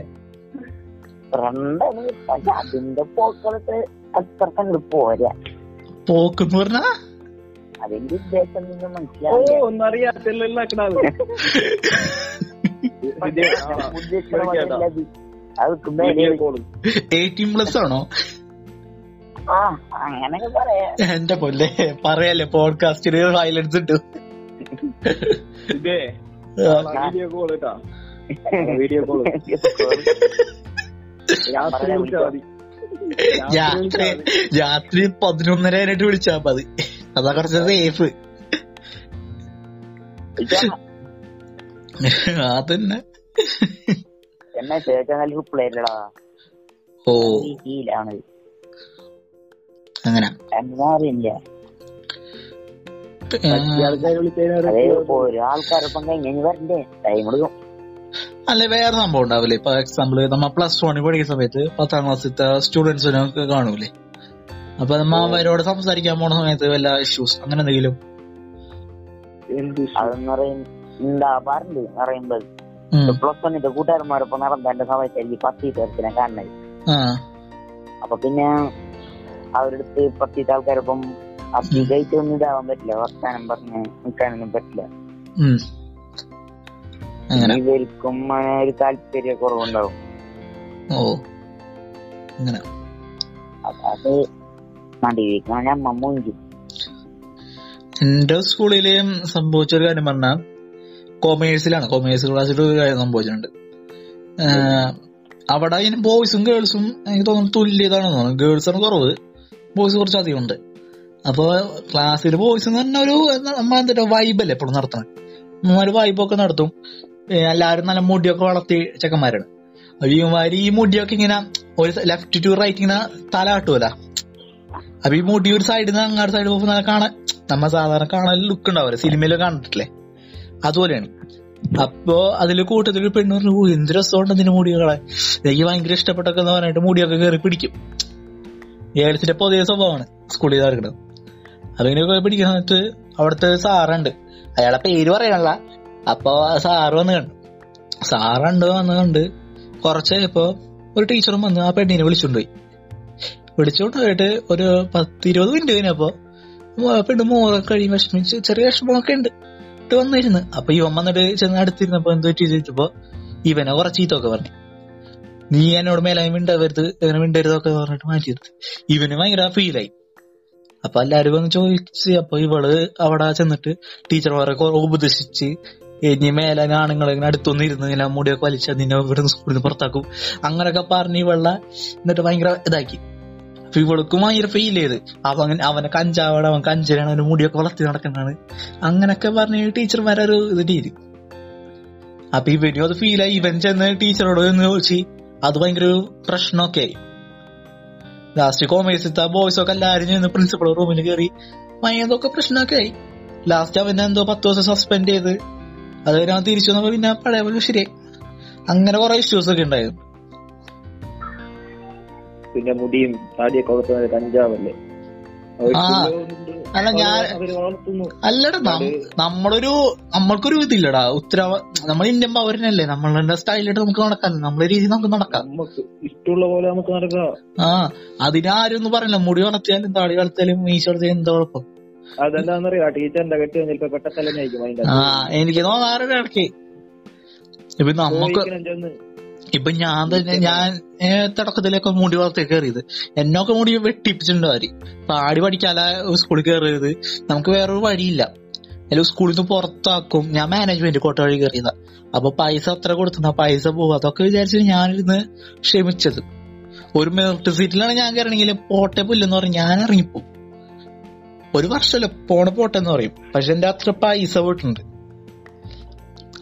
ഫ്രണ്ടാണ് പക്ഷെ അതിന്റെ പോക്കളത്ത് അത്ര കണ്ട് പോരാ. പോക്കെന്ന് പറഞ്ഞാ? അതിന്റെ ഉദ്ദേശം നിന്ന് ഓ മനസ്സിലാവില്ല ആണോ? ആ അങ്ങനൊക്കെ പറയാ. എന്റെ പൊല്ലേ പറയല്ലേ പോഡ്കാസ്റ്റിന് ഹൈലൈറ്റ്സ് ഇട്ടു. വീഡിയോ കോൾ കേട്ടാ വീഡിയോ കോൾ രാത്രി രാത്രി പതിനൊന്നര ആയിട്ട് വിളിച്ചാ മതി. അതാ കുറച്ച് സേഫ് അതന്നെ. എന്നെ ചേച്ചാ നല്ല റിപ്ലൈ ഇല്ലടാ ഓ അങ്ങനെ. അറിയില്ല. ആൾക്കാരൊപ്പം കഴിഞ്ഞ് വരണ്ടേ? ടൈം എടുക്കും അല്ലെ വേറെ സംഭവം ഉണ്ടാവില്ലേ? ഇപ്പൊ എക്സാമ്പിൾ നമ്മ പ്ലസ് വണ്ണിൽ പഠിക്കുന്ന സമയത്ത് പത്താം ക്ലാസ്സിലത്തെ സ്റ്റുഡൻസിനൊക്കെ കാണൂലേ? അപ്പൊ നമ്മ അവരോട് സംസാരിക്കാൻ പോണ സമയത്ത് വല്ല ഇഷ്യൂസ് അങ്ങനെ എന്തെങ്കിലും. പ്ലസ് വണ്ണിന്റെ കൂട്ടുകാരന്മാരൊപ്പം നടന്നതിന്റെ സമയത്തായിരിക്കും പത്തി പേർക്കിനെ കാണുന്നത് ആ. അപ്പൊ പിന്നെ അവരടുത്ത് പത്തീത്തെ ആൾക്കാരൊപ്പം അധികമായിട്ട് ഒന്നും ഇതാവാൻ പറ്റില്ല വർത്താനം പറഞ്ഞ് നിൽക്കാനൊന്നും പറ്റില്ല. ഇവർക്കും അങ്ങനെ ഒരു താല്പര്യ കുറവുണ്ടാവും. ഓ ഇങ്ങനെ അത് നടിയിരിക്കണ അമ്മ മൂഞ്ചും. എന്റെ സ്കൂളിൽ സംഭവിച്ച ഒരു കാര്യം പറഞ്ഞാൽ കൊമേഴ്സിലാണ്. കൊമേഴ്സ് ക്ലാസ്സിൽ ഒരു കാര്യം സംഭവിച്ചിട്ടുണ്ട്. അവിടെ ഇനി ബോയ്സും ഗേൾസും എനിക്ക് തോന്നുന്നു തുല്യതാണെന്ന് തോന്നുന്നു. ഗേൾസ് ആണ് കുറവ്. ബോയ്സ് കുറച്ച് അധികം ഉണ്ട്. അപ്പൊ ക്ലാസ്സിൽ ബോയ്സ് എന്ന് പറഞ്ഞ ഒരു നമ്മളെന്താ വൈബല്ലേ എപ്പോഴും നടത്തണം ഒരു വൈബൊക്കെ നടത്തും. എല്ലാവരും നല്ല മുടിയൊക്കെ വളർത്തി ചെക്കന്മാരാണ്. അപ്പൊ ഇവന്മാര് ഈ മുടിയൊക്കെ ഇങ്ങനെ ഒരു ലെഫ്റ്റ് ടു റൈറ്റ് ഇങ്ങനെ തല കാട്ടുമല്ല അപ്പൊ ഈ മുടി ഒരു സൈഡിൽ നിന്ന് അങ്ങാട് സൈഡ് പോകുമ്പോൾ നല്ല കാണാൻ നമ്മ സാധാരണ കാണാൻ ലുക്ക് ഉണ്ടാവില്ല സിനിമയിലൊക്കെ കണ്ടിട്ടില്ലേ? അതുപോലെയാണ്. അപ്പോ അതിൽ കൂട്ടത്തിൽ പെണ്ണു പറഞ്ഞു "ഓ, എന്ത് രസമുണ്ട് നിന്റെ മുടികളെ. എനിക്ക് ഭയങ്കര ഇഷ്ടപ്പെട്ടൊക്കെ എന്ന് പറഞ്ഞിട്ട് മുടിയൊക്കെ കയറി പിടിക്കും. ഏൽസിന്റെ പൊതുവെ സ്വഭാവമാണ് സ്കൂളിൽ നടക്കുന്നത്. അപ്പൊ ഇങ്ങനെ പിടിക്കാൻ സമയത്ത് അവിടുത്തെ സാറുണ്ട്. അയാളെ പേര് പറയാനുള്ള അപ്പൊ സാറ് വന്ന് കണ്ടു. സാറുണ്ട് വന്ന് കണ്ട്. കുറച്ചായപ്പോ ഒരു ടീച്ചറും വന്ന് ആ പെണ്ണിനെ വിളിച്ചുകൊണ്ടുപോയി. വിളിച്ചോണ്ട് പോയിട്ട് ഒരു പത്ത് ഇരുപത് മിനിറ്റ് കഴിഞ്ഞപ്പോ പെണ്ണ് മോറൊക്കെ കഴിയും വിഷമിച്ച് ചെറിയ വിഷമമൊക്കെ ഉണ്ട്. ഇട്ട് വന്നിരുന്നു. അപ്പൊ ഇവൻ വന്നിട്ട് ചെന്ന് അടുത്തിരുന്നപ്പോ എന്തോ ചോദിച്ചപ്പോ ഇവനെ കുറച്ച് ചീത്തൊക്കെ പറഞ്ഞു. നീ എന്നോട് മേലെ മിണ്ടരുത് അങ്ങനെ മിണ്ടരുതൊക്കെ പറഞ്ഞിട്ട് മാറ്റി നിർത്തി ഇവന് ഭയങ്കര ഫീലായി അപ്പൊ എല്ലാരും വന്ന് ചോദിച്ച് അപ്പൊ ഇവൾ അവിടെ ചെന്നിട്ട് ടീച്ചർമാരെ ഉപദേശിച്ച് ഇനി മേലെ ആണുങ്ങൾ ഇങ്ങനെ അടുത്തൊന്നും ഇരുന്ന് ഇങ്ങനെ മുടിയൊക്കെ വലിച്ച നിന്നെ ഇവിടെ സ്കൂളിൽ നിന്ന് പുറത്താക്കും. അങ്ങനൊക്കെ പറഞ്ഞ് ഇവളെ എന്നിട്ട് ഭയങ്കര ഇതാക്കി. അപ്പൊ ഇവൾക്കും ഭയങ്കര ഫീൽ ചെയ്ത്. അവൻ അവനെ കഞ്ചാവട അവൻ കഞ്ചരാണ് അവന് മുടിയൊക്കെ വളർത്തി നടക്കുന്നതാണ്. അങ്ങനൊക്കെ പറഞ്ഞ് ടീച്ചർമാരൊരു ഇത് രീതി അപ്പൊ ഇവനും അത് ഫീലായി ഇവൻ ചെന്ന് ടീച്ചറോട് എന്ന് ചോദിച്ചു. അത് ഭയങ്കര ഒരു പ്രശ്നമൊക്കെ ആയി. ലാസ്റ്റ് കോമേഴ്സിത്തെ ബോയ്സ് ഒക്കെ എല്ലാരും ചെന്ന് പ്രിൻസിപ്പൾ റൂമിൽ കയറി ഭയങ്കര പ്രശ്നമൊക്കെ ആയി. ലാസ്റ്റ് അവനെ എന്തോ പത്ത് ദിവസം സസ്പെൻഡ് ചെയ്ത്. അത് കഴിഞ്ഞ് അവൻ തിരിച്ചു വന്നപ്പോ പിന്നെ പഴയ പോലെ ശരിയായി. അങ്ങനെ കുറെ ഇഷ്യൂസ് ഒക്കെ ഉണ്ടായിരുന്നു. പിന്നെ മുടിയും താടിയൊക്കെ വളർത്തുന്നത് കഞ്ചാവല്ലേ. അല്ല ഞാൻ അല്ലടാ നമ്മളൊരു നമ്മൾക്കൊരു ഇതില്ലടാ. ഉത്തരവ നമ്മൾ ഇന്ത്യൻ പൗരനല്ലേ. നമ്മളുടെ സ്റ്റൈലായിട്ട് നമുക്ക് നടക്കാം. നമ്മളെ രീതി നമുക്ക് നടക്കാം. ഇഷ്ടമുള്ള പോലെ നമുക്ക് നടക്കാം. ആ അതിനാരും ഒന്നും പറയില്ല മുടി വളർത്തിയാലും താടി വളർത്തിയാലും മീശ വളർത്തിയാലും എന്താ കുഴപ്പം? അതെന്താന്നറിയാ ടീച്ചറിന്റെ കെട്ടി ചിലപ്പോ പെട്ടത്തലഞ്ഞായിരിക്കും അതിന്റെ ആ എനിക്ക് തോന്നാറുണ്ട് ഇടയ്ക്ക്. ഇപ്പൊ നമുക്ക് ഇപ്പൊ ഞാൻ തന്നെ ഞാൻ തുടക്കത്തിലൊക്കെ മുടി വളർത്തി കയറിയത്. എന്നൊക്കെ മുടി വെട്ടിപ്പിച്ചിട്ടുണ്ടോ അവർ. പാടി പഠിക്കാല സ്കൂളിൽ കയറിയത്. നമുക്ക് വേറൊരു വഴിയില്ല. അല്ലെങ്കിൽ സ്കൂളിൽ നിന്ന് പുറത്താക്കും. ഞാൻ മാനേജ്മെന്റ് കോട്ട വഴി കയറിയതാ. അപ്പൊ പൈസ അത്ര കൊടുത്തുന്ന? പൈസ പോകും അതൊക്കെ വിചാരിച്ച് ഞാനിരുന്ന് ക്ഷമിച്ചത്. ഒരു മെറിറ്റ് സീറ്റിലാണ് ഞാൻ കയറണമെങ്കിൽ പോട്ടെ പുല്ലെന്ന് പറഞ്ഞ് ഞാൻ ഇറങ്ങിപ്പോ ഒരു വർഷമല്ല പോണ പോട്ടെ എന്ന് പറയും. പക്ഷെ എന്റെ അത്ര പൈസ പോയിട്ടുണ്ട്.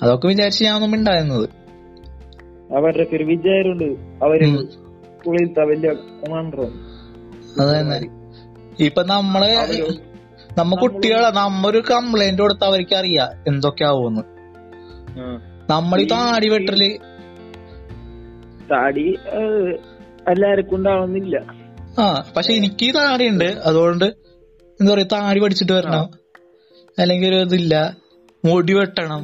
അതൊക്കെ വിചാരിച്ച് ഞാൻ ഒന്നും ഉണ്ടായിരുന്നത് അവരുടെ ഒരു വിചാരമുണ്ട് അവർ ഉം. സ്കൂളിലത്തെ വലിയ കൊമാൻഡർ അത് തന്നെ ഇപ്പൊ നമ്മൾ നമ്മ കുട്ടികളെ നമ്മൊരു കംപ്ലൈന്റ് കൊടുത്ത അവർക്ക് അറിയാ എന്തൊക്കെയാവുമെന്ന് നമ്മൾ ഈ താടി വെട്ടൽ. താടി എല്ലാവർക്കും ഉണ്ടാവുന്നില്ല. ആ പക്ഷെ എനിക്ക് താടിയുണ്ട്. അതുകൊണ്ട് എന്താ പറയാ താടി പഠിച്ചിട്ട് വരണം. അല്ലെങ്കിൽ ഒരു ഇതില്ല. മുടി വെട്ടണം.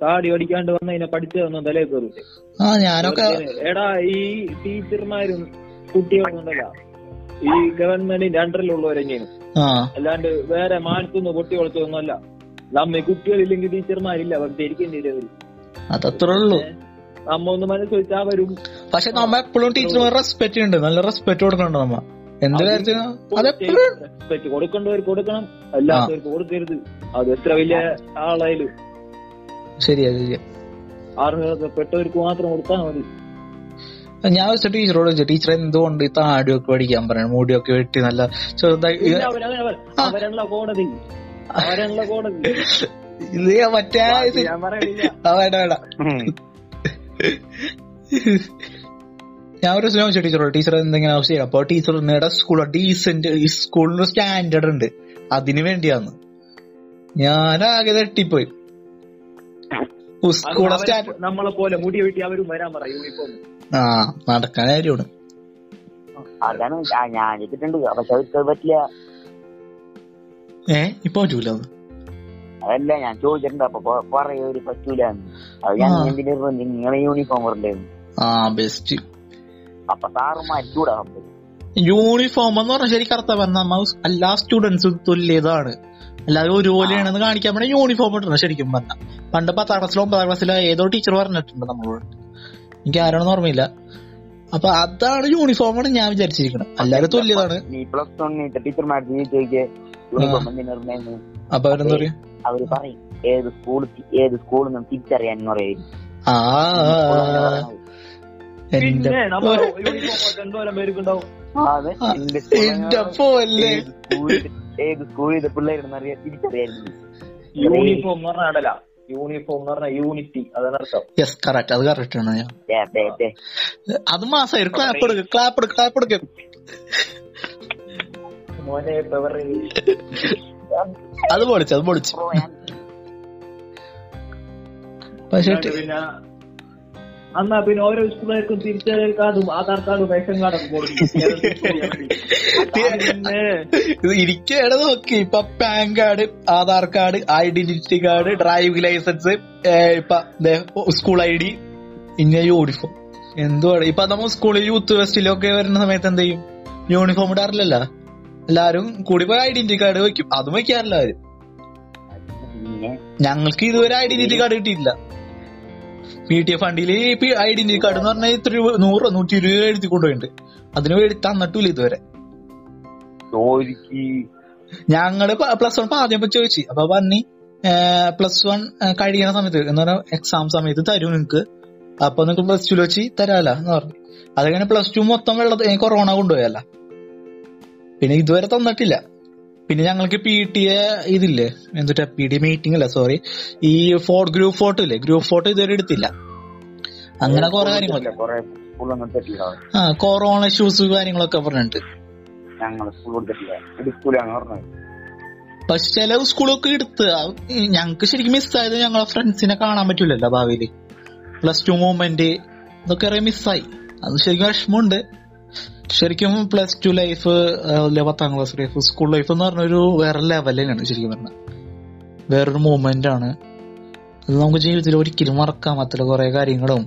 താടി പഠിക്കാണ്ട് വന്നതിനെ പഠിച്ചു തന്ന തലേ കയറിട്ട് ആ ഞാനൊക്കെ എടാ ഈ ടീച്ചർമാരും കുട്ടികളൊന്നുമല്ല ഈ ഗവൺമെന്റിന്റെ അണ്ടറിലുള്ളവരെന്നെയാണ് ആ. അല്ലാണ്ട് വേറെ മാനത്തുനിന്ന് പൊട്ടി വളർത്തൊന്നുമല്ല നമ്മ കുട്ടികളില്ലെങ്കിൽ ടീച്ചർമാരില്ല ഇരിക്കേണ്ടി അതത്രേ ഉള്ളൂ. നമ്മ ഒന്ന് മനസ്സ് വെച്ചാൽ വരും പക്ഷെ നമ്മ എപ്പോഴും ടീച്ചർമാർ റെസ്പെക്ട് ഉണ്ട് നല്ല റെസ്പെക്ട് കൊടുക്കണ്ട നമ്മ? എന്ത് കാര്യത്തിനും? അതെപ്പോഴും റെസ്പെക്ട് കൊടുക്കേണ്ടവർക്ക് കൊടുക്കണം. അല്ലാത്തവർക്ക് കൊടുക്കരുത്. അത് എത്ര വലിയ ആളായാലും. ശരിയാ ശരിയാ. അർഹതപ്പെട്ടവർക്ക് മാത്രം കൊടുത്താൽ മതി. ഞാൻ വെച്ച ടീച്ചറോട് ചോദിച്ചു ടീച്ചർ എന്തുകൊണ്ട് ഈ താടിയൊക്കെ പഠിക്കാൻ പറയണം? മുടിയൊക്കെ വെട്ടി നല്ല ചെറുതായി കോടതി. അവരാണല്ലോ കോടതി. ഇത് മറ്റേ ഞാൻ പറയണില്ല. വേണ്ട വേണ്ട. ഞാൻ ഒരു ദിവസം ചോദിച്ചു ടീച്ചറോട് ടീച്ചർ എന്തെങ്കിലും ആവശ്യം അപ്പൊ ടീച്ചർ നിങ്ങളുടെ സ്കൂളോ ഡീസന്റ് ഈ സ്കൂളിന് സ്റ്റാൻഡേർഡ് ഉണ്ട്. അതിനു വേണ്ടിയാന്ന്. ഞാൻ ആകെ തട്ടിപ്പോയി അത് സ്കൂളെ സ്റ്റാൻഡേർഡ് നമ്മളെ പോലെ മുടി വെട്ടി അവരും വരാൻ പറ യൂണിഫോം ആ നടക്കാൻ കാര്യമാണ്. അതാണ് ഞാൻ ചെയ്തിട്ടുണ്ട് പക്ഷെ അവർക്ക് അത് പറ്റില്ല. ഏ ഇപ്പൊ പറ്റൂല അതല്ല ഞാൻ ചോദിച്ചിട്ടുണ്ട്. അപ്പൊ പ- പറയും ഒരു പറ്റൂല അത് ഞാൻ. എന്തിനു നിങ്ങളെ യൂണിഫോം ആ ബെസ്റ്റ് അപ്പൊ സാറുമാർ സംഭവം യൂണിഫോം എന്ന് പറഞ്ഞാൽ ശരി കറുത്ത പറഞ്ഞ എല്ലാ സ്റ്റുഡൻസും തുല്യതാണ്. എല്ലാവരും ഒരുപോലെയാണെന്ന് കാണിക്കാൻ വേണ്ടി യൂണിഫോം ഇട്ടണം ശരിക്കും പറഞ്ഞാൽ പണ്ട് പത്താം ക്ലാസ്സിലോ ഒമ്പതാം ക്ലാസ്സിലോ ഏതോ ടീച്ചർ പറഞ്ഞിട്ടുണ്ട് നമ്മളോട്. എനിക്ക് ആരാണെന്ന് ഓർമ്മയില്ല. അപ്പൊ അതാണ് യൂണിഫോം ആണ് ഞാൻ വിചാരിച്ചിരിക്കുന്നത് എല്ലാവരും തുല്യതാണ്. പ്ലസ് വൺ ടീച്ചർമാർ അപ്പൊ അവരെന്താ പറയാ? അവർ പറയും ഏത് സ്കൂൾ ഏത് സ്കൂളിൽ നിന്നും തിരിച്ചറിയാൻ പറയും. പിന്നെ നമ്മൾ യൂണിഫോം എന്റെ പോലെ ഏത് സ്കൂളിൽ പിള്ളേരുണ്ടെന്ന് അറിയാൻ തിരിച്ചറിയായിരുന്നു യൂണിഫോം എന്ന് പറഞ്ഞാൽ അടല. യൂണിഫോം എന്ന് പറഞ്ഞാൽ യൂണിറ്റി. അതാണ് അർത്ഥം. യെസ് കറക്റ്റ് അത് കറക്റ്റ് ആണ് ഞാൻ. അത് മാസം ക്ലാപ്പ് എടുക്കും ക്ലാപ്പ് എടുക്കും ക്ലാപ്പ് എടുക്കും മോനെ അത് പൊളിച്ചു അത് പൊളിച്ചു. പക്ഷെ പിന്നെ അന്നാ പിന്നെ ഓരോ സ്കൂളുകാർക്കും തിരിച്ചറിയൽ കാർഡും ആധാർ കാർഡും റേഷൻ കാർഡും കൊടുക്കും. ഇരിക്കേടെ നോക്കി. ഇപ്പൊ PAN card Aadhaar card identity card driving licence ഇപ്പൊ സ്കൂൾ ഐ ഡി പിന്നെ യൂണിഫോം. എന്തുവാണ് ഇപ്പൊ നമ്മൾ സ്കൂളിൽ യൂത്ത് ഫെസ്റ്റിലൊക്കെ വരുന്ന സമയത്ത് എന്ത് ചെയ്യും? യൂണിഫോം ഇടാറില്ലല്ല? എല്ലാരും കൂടി പോയി ഐഡന്റിറ്റി കാർഡ് വെക്കും. അതും വെക്കാറില്ല അവർ. ഞങ്ങൾക്ക് ഇതുവരെ ഐഡന്റിറ്റി കാർഡ് കിട്ടിയിട്ടില്ല. പി ടി എഫ് ഫണ്ടിൽ ഐഡന്റിറ്റി കാർഡ് എന്ന് പറഞ്ഞാൽ ഇത്ര രൂപ നൂറോ നൂറ്റി ഇരുപത് എഴുതി കൊണ്ടുപോയിട്ടുണ്ട്. അതിന് വേണ്ടി തന്നിട്ടില്ല ഇതുവരെ. ഞങ്ങൾ പ്ലസ് വൺ ആദ്യം ചോദിച്ചു. അപ്പൊ പറഞ്ഞു പ്ലസ് വൺ കഴിയണ സമയത്ത് എന്ന് പറഞ്ഞാൽ എക്സാം സമയത്ത് തരും നിങ്ങക്ക്. അപ്പൊ നിങ്ങക്ക് പ്ലസ് ടു വെച്ച് തരാല എന്ന് പറഞ്ഞു. അതങ്ങനെ പ്ലസ് ടു മൊത്തം വെള്ളത്തിൽ കൊറോണ കൊണ്ടുപോയല്ല. പിന്നെ ഇതുവരെ തന്നിട്ടില്ല. പിന്നെ ഞങ്ങൾക്ക് പി ടി എ ഇതില്ലേ? എന്തുട്ടാ? പി ടി മീറ്റിംഗ് അല്ല സോറി ഈ ഫോർ ഗ്രൂപ്പ് ഫോട്ടോ ഇല്ലേ? ഗ്രൂപ്പ് ഫോട്ടോ ഇതുവരെ എടുത്തില്ല. അങ്ങനെ കുറെ കാര്യങ്ങളൊക്കെ. ആ കൊറോണ ഇഷ്യൂസ് കാര്യങ്ങളൊക്കെ പറഞ്ഞിട്ടുണ്ട്. പക്ഷെ ചില സ്കൂളൊക്കെ എടുത്ത് ഞങ്ങക്ക് ശരിക്കും മിസ്സായത് ഞങ്ങളെ ഫ്രണ്ട്സിനെ കാണാൻ പറ്റൂലല്ലോ ഭാവിയിൽ. പ്ലസ് ടു മൂവ്മെന്റ് ഇതൊക്കെ മിസ്സായി അത് ശരിക്കും വിഷമമുണ്ട്. ശരിക്കും പ്ലസ് ടു ലൈഫ് പത്താം ക്ലാസ് ലൈഫ് സ്കൂൾ ലൈഫ് എന്ന് പറഞ്ഞൊരു വേറെ ലെവലിലാണ് ശരിക്കും പറഞ്ഞാൽ വേറൊരു മൂമെന്റ് ആണ്. അത് നമുക്ക് ജീവിതത്തിൽ ഒരിക്കലും മറക്കാൻ പറ്റില്ല കുറെ കാര്യങ്ങളും.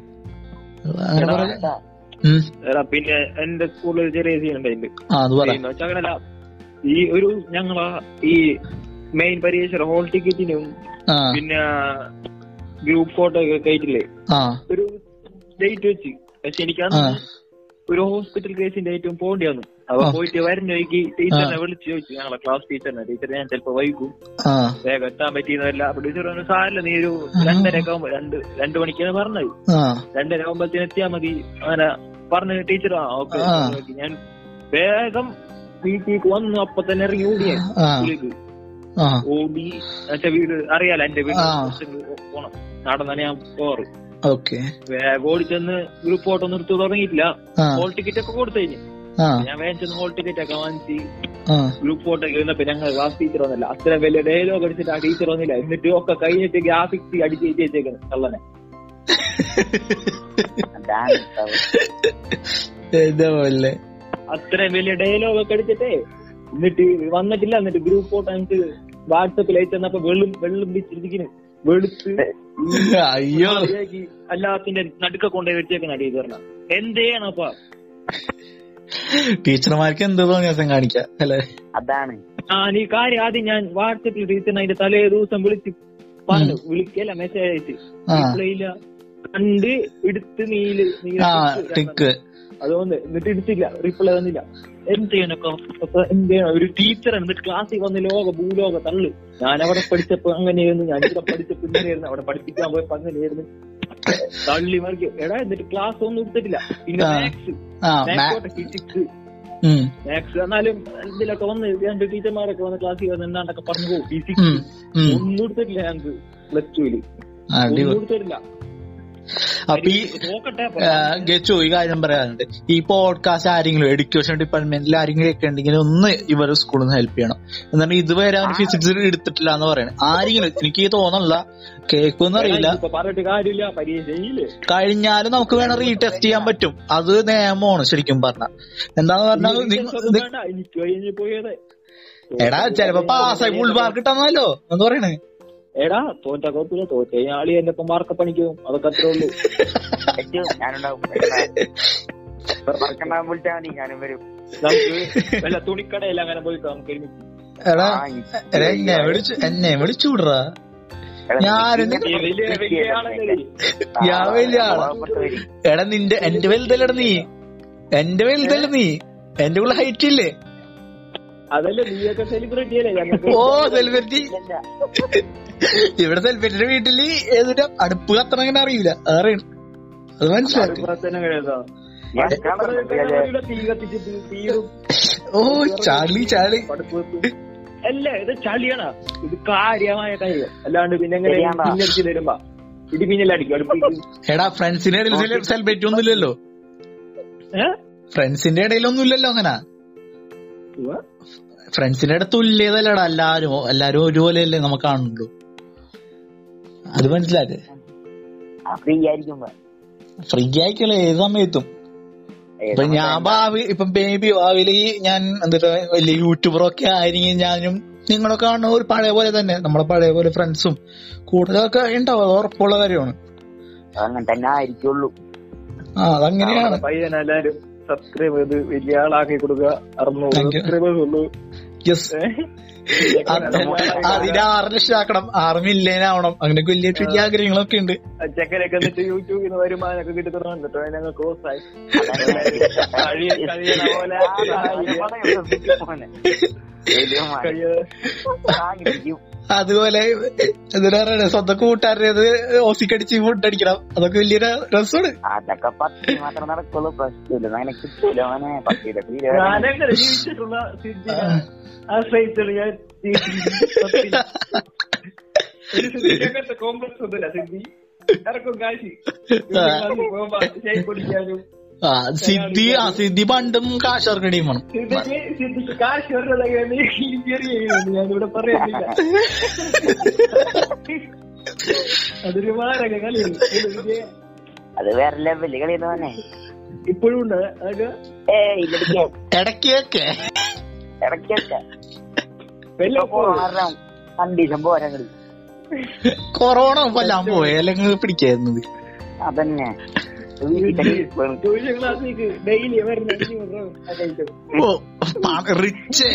പിന്നെ എന്റെ സ്കൂളിൽ ചെറിയ അങ്ങനല്ല ഈ ഒരു ഞങ്ങള ഈ മെയിൻ പരീക്ഷ ഹോൾ ടിക്കറ്റിനും പിന്നെ ഗ്രൂപ്പ് ഫോട്ടോ ഒക്കെ കയറ്റില്ലേ ഒരു ഡേറ്റ് വെച്ച്. പക്ഷെ എനിക്ക് ഒരു ഹോസ്പിറ്റൽ കേസിന്റെ ഏറ്റവും പോകേണ്ടി വന്നു. അപ്പൊ. പോയിട്ട് വരുന്ന വഴിക്ക് ടീച്ചറിനെ വിളിച്ച് ചോദിച്ചു. ഞങ്ങളെ ക്ലാസ് ടീച്ചറിനെ ടീച്ചർ ഞാൻ ചിലപ്പോ വൈകും. വേഗം എത്താൻ പറ്റിയെന്നല്ല. അപ്പൊ ടീച്ചർ പറഞ്ഞു സാറല്ല നീ ഒരു രണ്ടരയൊക്കെ ആകുമ്പോ രണ്ട് രണ്ടു മണിക്കാണ് പറഞ്ഞത്. രണ്ടര ആകുമ്പോഴത്തേന് എത്തിയാ മതി. അങ്ങനെ പറഞ്ഞു ടീച്ചർ ആ ഓക്കെ ഞാൻ വേഗം വീട്ടിലേക്ക് വന്നു. അപ്പൊ തന്നെ ഇറങ്ങി ഓടിയ. ഓടി. എന്നുവെച്ചാ വീട് അറിയാലോ എന്റെ വീട്. പോണം നടന്നാണ് ഞാൻ പോറ് വേഗം ഓടിച്ചെന്ന് ഗ്രൂപ്പ് ഫോട്ടോ നിർത്തി തുടങ്ങിയിട്ടില്ല. ആ. ഹോൾ ടിക്കറ്റ് ഒക്കെ കൊടുത്തു കഴിഞ്ഞു ഞാൻ വേഗം ചെന്ന് ഹോൾ ടിക്കറ്റ് ഒക്കെ വാങ്ങിച്ച് ഗ്രൂപ്പ് ഫോട്ടോ ഒക്കെ ഇരുന്നപ്പോ ഞങ്ങൾ ക്ലാസ് ടീച്ചർ വന്നില്ല. അത്ര വലിയ ഡയലോഗ് അടിച്ചിട്ട് ആ ടീച്ചർ വന്നില്ല. എന്നിട്ട് ഒക്കെ കഴിഞ്ഞിട്ട് ഗ്രാഫിക്സ് അടിച്ച് വെച്ചേക്കുന്നത് കള്ളനെ. അത്രയും വലിയ ഡയലോഗ് ഒക്കെ അടിച്ചിട്ടേ എന്നിട്ട് വന്നിട്ടില്ല. എന്നിട്ട് ഗ്രൂപ്പ് ഫോട്ടോ എനിക്ക് വാട്സപ്പിൽ അയച്ചു തന്നപ്പോ വെള്ളം വെള്ളം പിടിച്ചിരിക്കുന്നു വെളുത്ത് അയ്യോ. എല്ലാത്തിന്റെ നടുക്ക കൊണ്ടുപോയി വെച്ചേക്കുന്ന ടീച്ചറിനെ എന്ത് ചെയ്യണപ്പാ ടീച്ചർമാർക്ക് എന്ത് തോന്നിയാസം കാണിക്കാം അല്ലെ? അതാണ്. ആ നീ കാര്യം ആദ്യം ഞാൻ വാട്സപ്പിൽ ടീച്ചറിനെ അതിന്റെ തലേ ദിവസം വിളിച്ച് പറഞ്ഞു. വിളിക്കല്ല മെസ്സേജ് അയച്ച്. കണ്ട് എടുത്ത് നീൽ നീല ആ ടിക്ക് ടിക്ക് അതുകൊണ്ട് എന്നിട്ട് എടുത്തില്ല. റിപ്ലൈ തന്നില്ല എന്ത് ചെയ്യാനൊക്കെ എന്ത് ചെയ്യണം? ഒരു ടീച്ചർ എന്നിട്ട് ക്ലാസ്സിൽ വന്ന് ലോക ഭൂലോക തള്ളു. ഞാൻ അവിടെ പഠിച്ചപ്പോ അങ്ങനെയായിരുന്നു. ഞാൻ ഇവിടെ പഠിച്ചപ്പോ ഇങ്ങനെയായിരുന്നു. അവിടെ പഠിപ്പിക്കാൻ പോയപ്പോ അങ്ങനെയായിരുന്നു. തള്ളി മറിക്കും എടാ എന്നിട്ട് ക്ലാസ് ഒന്നും എടുത്തിട്ടില്ല. പിന്നെ. മാത്സ് ഫിസിക്സ് മാത്സ് എന്നാലും ഇതിലൊക്കെ വന്ന് രണ്ട് ടീച്ചർമാരൊക്കെ വന്ന് ക്ലാസ്സിൽ വന്ന് എന്താണ്ടൊക്കെ പറഞ്ഞു പോകും. ഫിസിക്സ് ഒന്നും എടുത്തിട്ടില്ല ഞങ്ങക്ക്. പ്ലസ് ടുവിൽ ഒന്നും എടുത്തിട്ടില്ല. അപ്പൊ ഈ ഗച്ചു ഈ കാര്യം പറയാനുണ്ട്. ഈ പോഡ്കാസ്റ്റ് ആരെങ്കിലും എഡ്യൂക്കേഷൻ ഡിപ്പാർട്ട്മെന്റിൽ ആരെങ്കിലും ഒക്കെ ഉണ്ടെങ്കിൽ ഒന്ന് ഇവരെ സ്കൂളിൽ നിന്ന് ഹെൽപ്പ് ചെയ്യണം. എന്നിട്ട് ഇതുവരെ അവന് ഫിസിക്സ് എടുത്തിട്ടില്ല എന്ന് പറയണേ. ആരെങ്കിലും എനിക്ക് തോന്നുന്നില്ല കേൾക്കുമെന്ന് അറിയില്ല. കഴിഞ്ഞാലും നമുക്ക് വേണം റീടെസ്റ്റ് ചെയ്യാൻ പറ്റും. അത് നിയമമാണ് ശരിക്കും പറഞ്ഞ. എന്താന്ന് പറഞ്ഞാൽ എടാ ചെലപ്പോ പാസ്സായി ഫുൾ മാർക്ക് കിട്ടാന്നല്ലോ എന്ന് പറയണേ. എടാ തോറ്റ കുഴപ്പമില്ല തോറ്റ. ആളി എന്റെ ഒപ്പം മാർക്ക് പണിക്കും അതൊക്കെ അത്രേ ഉള്ളൂ. ഏറ്റവും ഞാനുണ്ടാവും. മറക്കണ്ടാവും വിളിച്ചാൽ മതി. ഞാനും വരും. നമുക്ക് വല്ല തുണിക്കടയിൽ അങ്ങനെ പോയിട്ട് നമുക്ക് ഒരുമിച്ച് എടാ എടാ എന്നെ വിളിച്ചു എന്നെ വിളിച്ചുവിടറാ ഞാൻ വലിയ ആളാ. എടാ നിന്റെ എന്റെ വലുതല്ലടാ നീ. എന്റെ വലുതല്ല നീ. എന്റെ ഉള്ള ഹൈറ്റ് ഇല്ലേ? അതല്ലേ നീയൊക്കെ സെലിബ്രിറ്റി അല്ലേ? ഞങ്ങൾക്ക് ഓ സെലിബ്രിറ്റി ഇവിടെ സെലിബ്രിറ്റിയുടെ വീട്ടിൽ ഏതൊരു അടുപ്പ് കത്തണം അങ്ങനെ അറിയില്ല. അറിയണം അത് മനസ്സിലാക്കി. ഓ ചാളി ചാളി. അല്ല ഇത് ചളിയാണ്. ഇത് കാര്യമായ കാര്യം അല്ലാണ്ട് പിന്നെ എങ്ങനെ. പിന്നടിച്ച് തരുമ്പോ? ഇടി പിന്നല്ലടിക്കും എടാ ഫ്രണ്ട്സിന്റെ ഇടയിൽ സെലിബ്രിറ്റി ഒന്നുമില്ലല്ലോ. ഫ്രണ്ട്സിന്റെ ഇടയിലൊന്നും ഇല്ലല്ലോ അങ്ങനെ. ഫ്രണ്ട്സിന്റെ അടുത്ത് തുല്യതല്ലടാ എല്ലാരും എല്ലാരും ഒരുപോലെയല്ലേ നമുക്ക് കാണുള്ളൂ അത് മനസ്സിലാക്ക് ഫ്രീ ആയിക്കല്ലേ ഏത് സമയത്തും? ഇപ്പൊ ഞാൻ ഭാവി ഇപ്പൊ ബേബി ഭാവിയിൽ ഞാൻ എന്താ വലിയ യൂട്യൂബറൊക്കെ ആയിരിക്കും ഞാനും നിങ്ങളൊക്കെ കാണുന്ന ഒരു പഴയ പോലെ തന്നെ. നമ്മളെ പഴയ പോലെ ഫ്രണ്ട്സും കൂടുതലൊക്കെ ഉണ്ടാവും അത് ഉറപ്പുള്ള കാര്യമാണ്. അങ്ങനെ തന്നെ ആയിരിക്കുള്ളൂ. ആ അതങ്ങനെയാണ്. പയ്യനെല്ലാരും സബ്സ്ക്രൈബ് ചെയ്ത് വലിയ ആളാക്കി കൊടുക്കുക അറുന്നൂറ്. സബ്സ്ക്രൈബേഴ്സ് ഉള്ളൂ യെസ് അതിന് ആറ് ലക്ഷം ആക്കണം ആറ് മില്യൻ ആവണം അങ്ങനെയൊക്കെ വലിയ വലിയ ആഗ്രഹങ്ങളൊക്കെ ഉണ്ട് ചെക്കനൊക്കെ എന്നിട്ട് യൂട്യൂബിൽ നിന്ന് വരുമാനമൊക്കെ കിട്ടുന്ന കണ്ടിട്ടോ ഞങ്ങൾ കോഴ്സായി കഴിയണ പോലെ കഴിയ- അതുപോലെ എന്താ പറയുക സ്വന്തം കൂട്ടുകാരനത് ഓസിക്കടിച്ച് ഫുഡ് അടിക്കണം. അതൊക്കെ വലിയൊരു രസമാണ്. അതൊക്കെ പത്തി മാത്രം നടക്കുള്ളൂ. പ്രശ്നമില്ല. അങ്ങനെ കിട്ടൂല അവനെ കോംപ്ലക്സ് ഒന്നുമില്ല സിദ്ധി ഇറക്കും കാശി. കുടിക്കാനും ആ സിദ്ധി ആ സിദ്ധി പണ്ടും കാശർക്ക് ടീമാണ് ആണ് ഞാനിവിടെ പറയുന്നില്ല. അതൊരു മാരക കളിയാണ് അത് വേറെ ലെവൽ കളിയുന്നവനെ ഇപ്പോഴും ഉണ്ട്. ഇടയ്ക്കൊക്കെ ഇടയ്ക്കൊക്കെ കണ്ടീഷൻ പോരാ കളി കൊറോണ കൊല്ലാൻ പോയി. അല്ലെങ്കിൽ പിടിക്കായിരുന്നത് അതന്നെ. ട്യൂഷൻ ക്ലാസ്സിലേക്ക് daily oh rich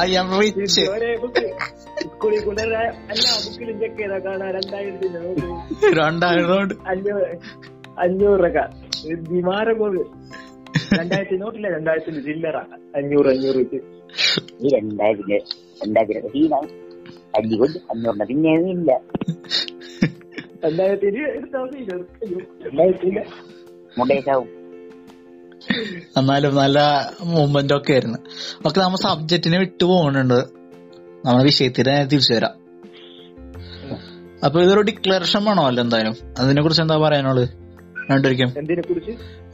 I am rich ഒരേ ബുക്ക് സ്കൂളിൽ കൊണ്ടുവരാ എല്ലാ ബുക്കിലും ചെക്ക് ചെയ്താ കാണാൻ രണ്ടായിരത്തിന്റെ നോട്ട് രണ്ടായിരം കൊണ്ട് അഞ്ഞൂറ് അഞ്ഞൂറ് രൂപ. വിമാനം കൊണ്ട് രണ്ടായിരത്തി നോട്ടില്ല രണ്ടായിരത്തിന്റെ ചില്ലറ അഞ്ഞൂറ് അഞ്ഞൂറ് വെച്ച്. ഈ രണ്ടായിരത്തി പിന്നെ ഇല്ല. എന്നാലും നല്ല മൂവ്മെന്റ് ഒക്കെ ആയിരുന്നു. ഒക്കെ നമ്മ സബ്ജക്റ്റിനെ വിട്ടു പോകുന്നുണ്ട് നമ്മുടെ വിഷയത്തിന് തിരിച്ചു വരാം. അപ്പൊ ഇതൊരു ഡിക്ലറേഷൻ വേണമല്ലോ എന്തായാലും? അതിനെ കുറിച്ച് എന്താ പറയാനുള്ളത്? രണ്ടുപേർക്കും.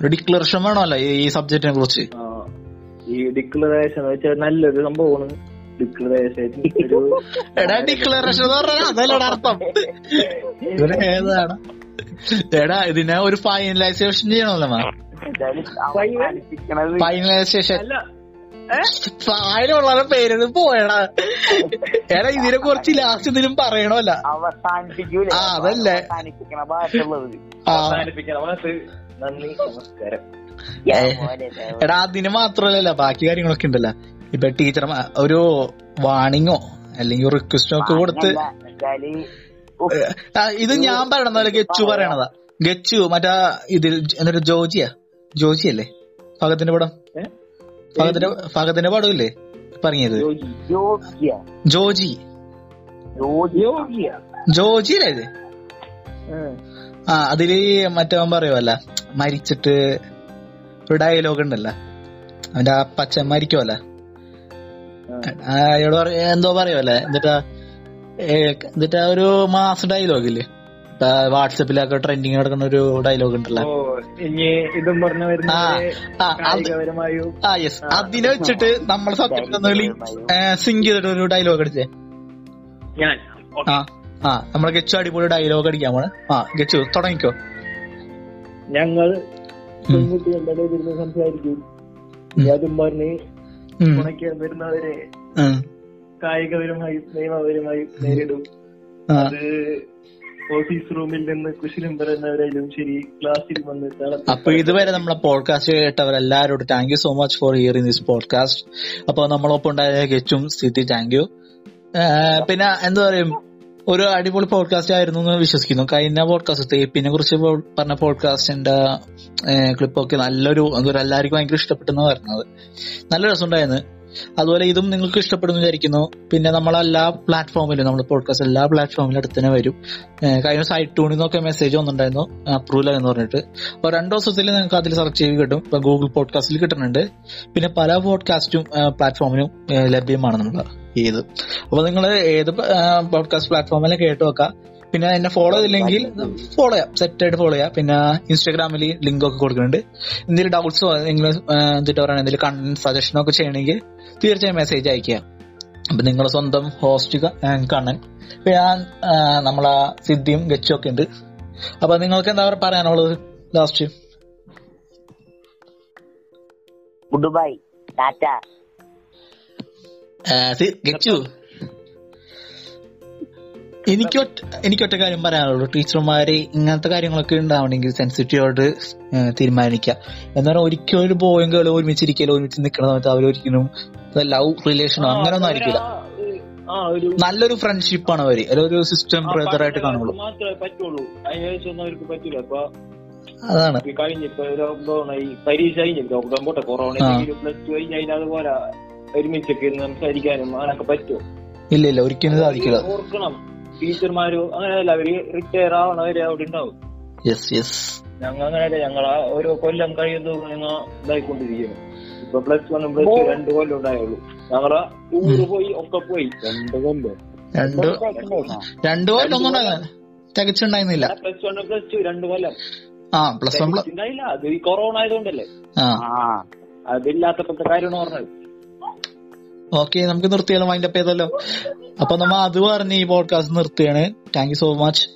ഒരു ഡിക്ലറേഷൻ വേണമല്ലോ ഈ- ഈ സബ്ജക്റ്റിനെ കുറിച്ച്? ഈ ഡിക്ലറേഷൻ വെച്ചാൽ നല്ലൊരു സംഭവമാണ്. ഡിക്ലറേഷൻ എടാ ഡിക്ലറേഷൻ അതല്ലടാ അർത്ഥം. ഏതാണ്? എടാ ഇതിനെ ഒരു ഫൈനലൈസേഷൻ ചെയ്യണമല്ലോ മാ. ഫൈനലൈസേഷൻ അല്ല ഫൈനുള്ള പേര് പോയടാ. എടാ ഇതിനെ കുറിച്ച് ലാസ്റ്റ് ഇതിലും പറയണമല്ല. അവസാനിപ്പിക്കൂല. ആ, അതല്ലേ. എടാ അതിന് മാത്രല്ലല്ലോ ബാക്കി കാര്യങ്ങളൊക്കെ ഉണ്ടല്ലോ. ഇപ്പൊ ടീച്ചർ ഒരു വാണിങ്ങോ അല്ലെങ്കിൽ റിക്വസ്റ്റോ ഒക്കെ കൊടുത്ത് ഇത് ഞാൻ പറയണത് ഗച്ചു പറയണതാ. ഗച്ചു മറ്റാ ഇതിൽ എന്നിട്ട് ജോജിയാ? ജോജി അല്ലേ? ഫഹദിന്റെ പടം? ഫഹദിന്റെ ഫഹദിന്റെ പടം ഇല്ലേ പറഞ്ഞത്. ജോജി ജോജി. അല്ലേ ഇത്? ആ. ആ അതിൽ മറ്റവൻ പറയുമല്ല മരിച്ചിട്ട് ഒരു ഡയലോഗ് ഉണ്ടല്ലോ. അവന്റെ ആ പച്ച മരിക്കുമല്ല ആ. അയാളോട് എന്തോ പറയുമല്ലേ എന്നിട്ടാ എന്നിട്ടാ ഒരു മാസ് ഡയലോഗ് ഇല്ലേ? വാട്സപ്പിലൊക്കെ ട്രെൻഡിങ് നടക്കുന്ന ഒരു ഡയലോഗ് ഉണ്ടല്ലോ. ഓ ഇനി ഇതും പറഞ്ഞു വരുന്ന ആ, യെസ് അതിനെ വെച്ചിട്ട് നമ്മൾ സത്യം സിങ്ക് ചെയ്തിട്ട് ഒരു ഡയലോഗ് അടിച്ചേ ഞാൻ ആ ആ നമ്മളെ ഗച്ചു അടിപൊളി ഡയലോഗ് അടിക്കാൻ പോണേ. ആ ഗച്ചു തുടങ്ങിക്കോ. ഞങ്ങൾ. പെൺകുട്ടികളുടെ സംസാരിക്കും. അതും പറഞ്ഞ് ഉം. ഉണക്കാൻ വരുന്നവരെ ഉം. കായികപരമായും നിയമപരമായും നേരിടും. അത് ഓഫീസ് റൂമിൽ നിന്ന് കുശലം പറയുന്നവരായാലും ശരി ക്ലാസ്സിൽ വന്ന് അപ്പൊ ഇതുവരെ നമ്മളെ podcast കേട്ടവരെല്ലാരോടും thank you so much for hearing this podcast അപ്പൊ നമ്മളൊപ്പം ഉണ്ടായ ഗെച്ചും സ്ഥിതി താങ്ക് യു പിന്നെ എന്താ പറയും ഒരു അടിപൊളി പോഡ്കാസ്റ്റ് ആയിരുന്നു എന്ന് വിശ്വസിക്കുന്നു. കഴിഞ്ഞ പോഡ്കാസ്റ്റ് തേപ്പിനെ കുറിച്ച് പറഞ്ഞ പോഡ്കാസ്റ്റിന്റെ ക്ലിപ്പൊക്കെ നല്ലൊരു എല്ലാവർക്കും ഭയങ്കര ഇഷ്ടപ്പെട്ടെന്ന് പറഞ്ഞത്. നല്ല രസമുണ്ടായിരുന്നു. അതുപോലെ ഇതും നിങ്ങൾക്ക് ഇഷ്ടപ്പെടുന്നു വിചാരിക്കുന്നു. പിന്നെ നമ്മളെല്ലാ പ്ലാറ്റ്ഫോമിലും നമ്മൾ പോഡ്കാസ്റ്റ് എല്ലാ പ്ലാറ്റ്ഫോമിലും അടുത്ത് തന്നെ വരും. കഴിഞ്ഞ സൈറ്റ് ടൂണിൽ നിന്നൊക്കെ മെസ്സേജ് വന്നിട്ടുണ്ടായിരുന്നു. അപ്രൂവൽ എന്ന് പറഞ്ഞിട്ട്. അപ്പൊ രണ്ടു ദിവസത്തിൽ നിങ്ങൾക്ക് അതിൽ സെർച്ച് ചെയ്ത് കിട്ടും. ഇപ്പൊ ഗൂഗിൾ പോഡ്കാസ്റ്റിൽ കിട്ടുന്നുണ്ട്. പിന്നെ പല പോഡ്കാസ്റ്റും പ്ലാറ്റ്ഫോമിലും ലഭ്യമാണ് നമ്മൾ ഏത് അപ്പൊ നിങ്ങൾ ഏത് പോഡ്കാസ്റ്റ് പ്ലാറ്റ്ഫോമിൽ കേട്ട് വെക്കാം പിന്നെ എന്നെ ഫോളോ ചെയ്തില്ലെങ്കിൽ ഫോളോ ചെയ്യാം. സെറ്റ് ആയിട്ട് ഫോളോ ചെയ്യാം. പിന്നെ ഇൻസ്റ്റാഗ്രാമിൽ ലിങ്ക് ഒക്കെ കൊടുക്കുന്നുണ്ട്. എന്തെങ്കിലും ഡൗട്ട്സോ നിങ്ങൾ എന്നിട്ട് പറയുക എന്തെങ്കിലും കണ്ടന്റ് സജഷനോ ഒക്കെ ചെയ്യണമെങ്കിൽ തീർച്ചയായും മെസ്സേജ് അയക്കുക അപ്പൊ നിങ്ങൾ സ്വന്തം ഹോസ്റ്റ് കണ്ണൻ. ഞാൻ നമ്മളെ സിദ്ധിയും ഗച്ചും ഒക്കെ ഉണ്ട്. അപ്പൊ നിങ്ങൾക്ക് എന്താ പറയാനുള്ളത് ലാസ്റ്റ് ഗുഡ് ബൈ ടാറ്റ. ഗച്ചു. എനിക്ക് എനിക്കൊറ്റ എനിക്ക് ഒറ്റ കാര്യം പറയാനുള്ളൂ. ടീച്ചർമാര് ഇങ്ങനത്തെ കാര്യങ്ങളൊക്കെ ഉണ്ടാവണമെങ്കിൽ സെൻസിറ്റീവായിട്ട് തീരുമാനിക്കുക എന്ന് പറഞ്ഞാൽ ഒരിക്കലും ഒരു ബോയും ഗേളും ഒരുമിച്ചിരിക്കലോ ഒരുമിച്ച് നിൽക്കുന്ന സമയത്ത് അവരൊരിക്കലും ലവ് റിലേഷനോ അങ്ങനൊന്നും ആയിരിക്കില്ല നല്ലൊരു ഫ്രണ്ട്ഷിപ്പ് ആണ് അവർ. ഒരു സിസ്റ്റം ബ്രദർ ആയിട്ട് കാണുള്ളൂ. അതാണ്. കഴിഞ്ഞിപ്പോ കഴിഞ്ഞ ലോക്ക്ഡൌൺ ആയി. പരീക്ഷ കഴിഞ്ഞു. ലോക്ക്ഡൌൺ പോട്ടെ. കൊറോണ. പ്ലസ് ടു കഴിഞ്ഞ് അതുപോലെ ഒരുമിച്ചൊക്കെ ഇരുന്ന് സംസാരിക്കാനും അങ്ങനൊക്കെ പറ്റുമോ? ഇല്ല ഇല്ല ഒരിക്കലും സാധിക്കില്ല. ഓർക്കണം. ടീച്ചർമാരും അങ്ങനെയല്ല അവർ റിട്ടയർ ആവണവരെ അവിടെ ഉണ്ടാവും. യെസ് യെസ് ഞങ്ങൾ അങ്ങനെയല്ല ഞങ്ങൾ ഓരോ കൊല്ലം കഴിയുന്നതും ഞങ്ങൾ ഇതായിക്കൊണ്ടിരിക്കുന്നു. ഇപ്പൊ പ്ലസ് വണ്ണും പ്ലസ് ടു രണ്ട് കൊല്ലം ഉണ്ടായുള്ളൂ. ഞങ്ങളെ ടൂറ് പോയി ഒക്കെ പോയി. രണ്ട് കൊല്ലം. രണ്ട് രണ്ട് കൊല്ലം ഒന്നും തികച്ചുണ്ടായിരുന്നില്ല. പ്ലസ് വൺ പ്ലസ് ടു രണ്ട് കൊല്ലം. ആ പ്ലസ് വൺ ഉണ്ടായില്ല അത് ഈ കൊറോണ ആയതുകൊണ്ടല്ലേ. അതില്ലാത്തപ്പോഴത്തെ കാര്യമാണ് പറഞ്ഞത്. ഓക്കെ നമുക്ക് നിർത്തിയാലോ മൈൻഡ് അപ്പ് ചെയ്തല്ലോ അപ്പൊ നമ്മ അത് പറഞ്ഞ് ഈ പോഡ്കാസ്റ്റ് നിർത്തുകയാണ്. Thank you so much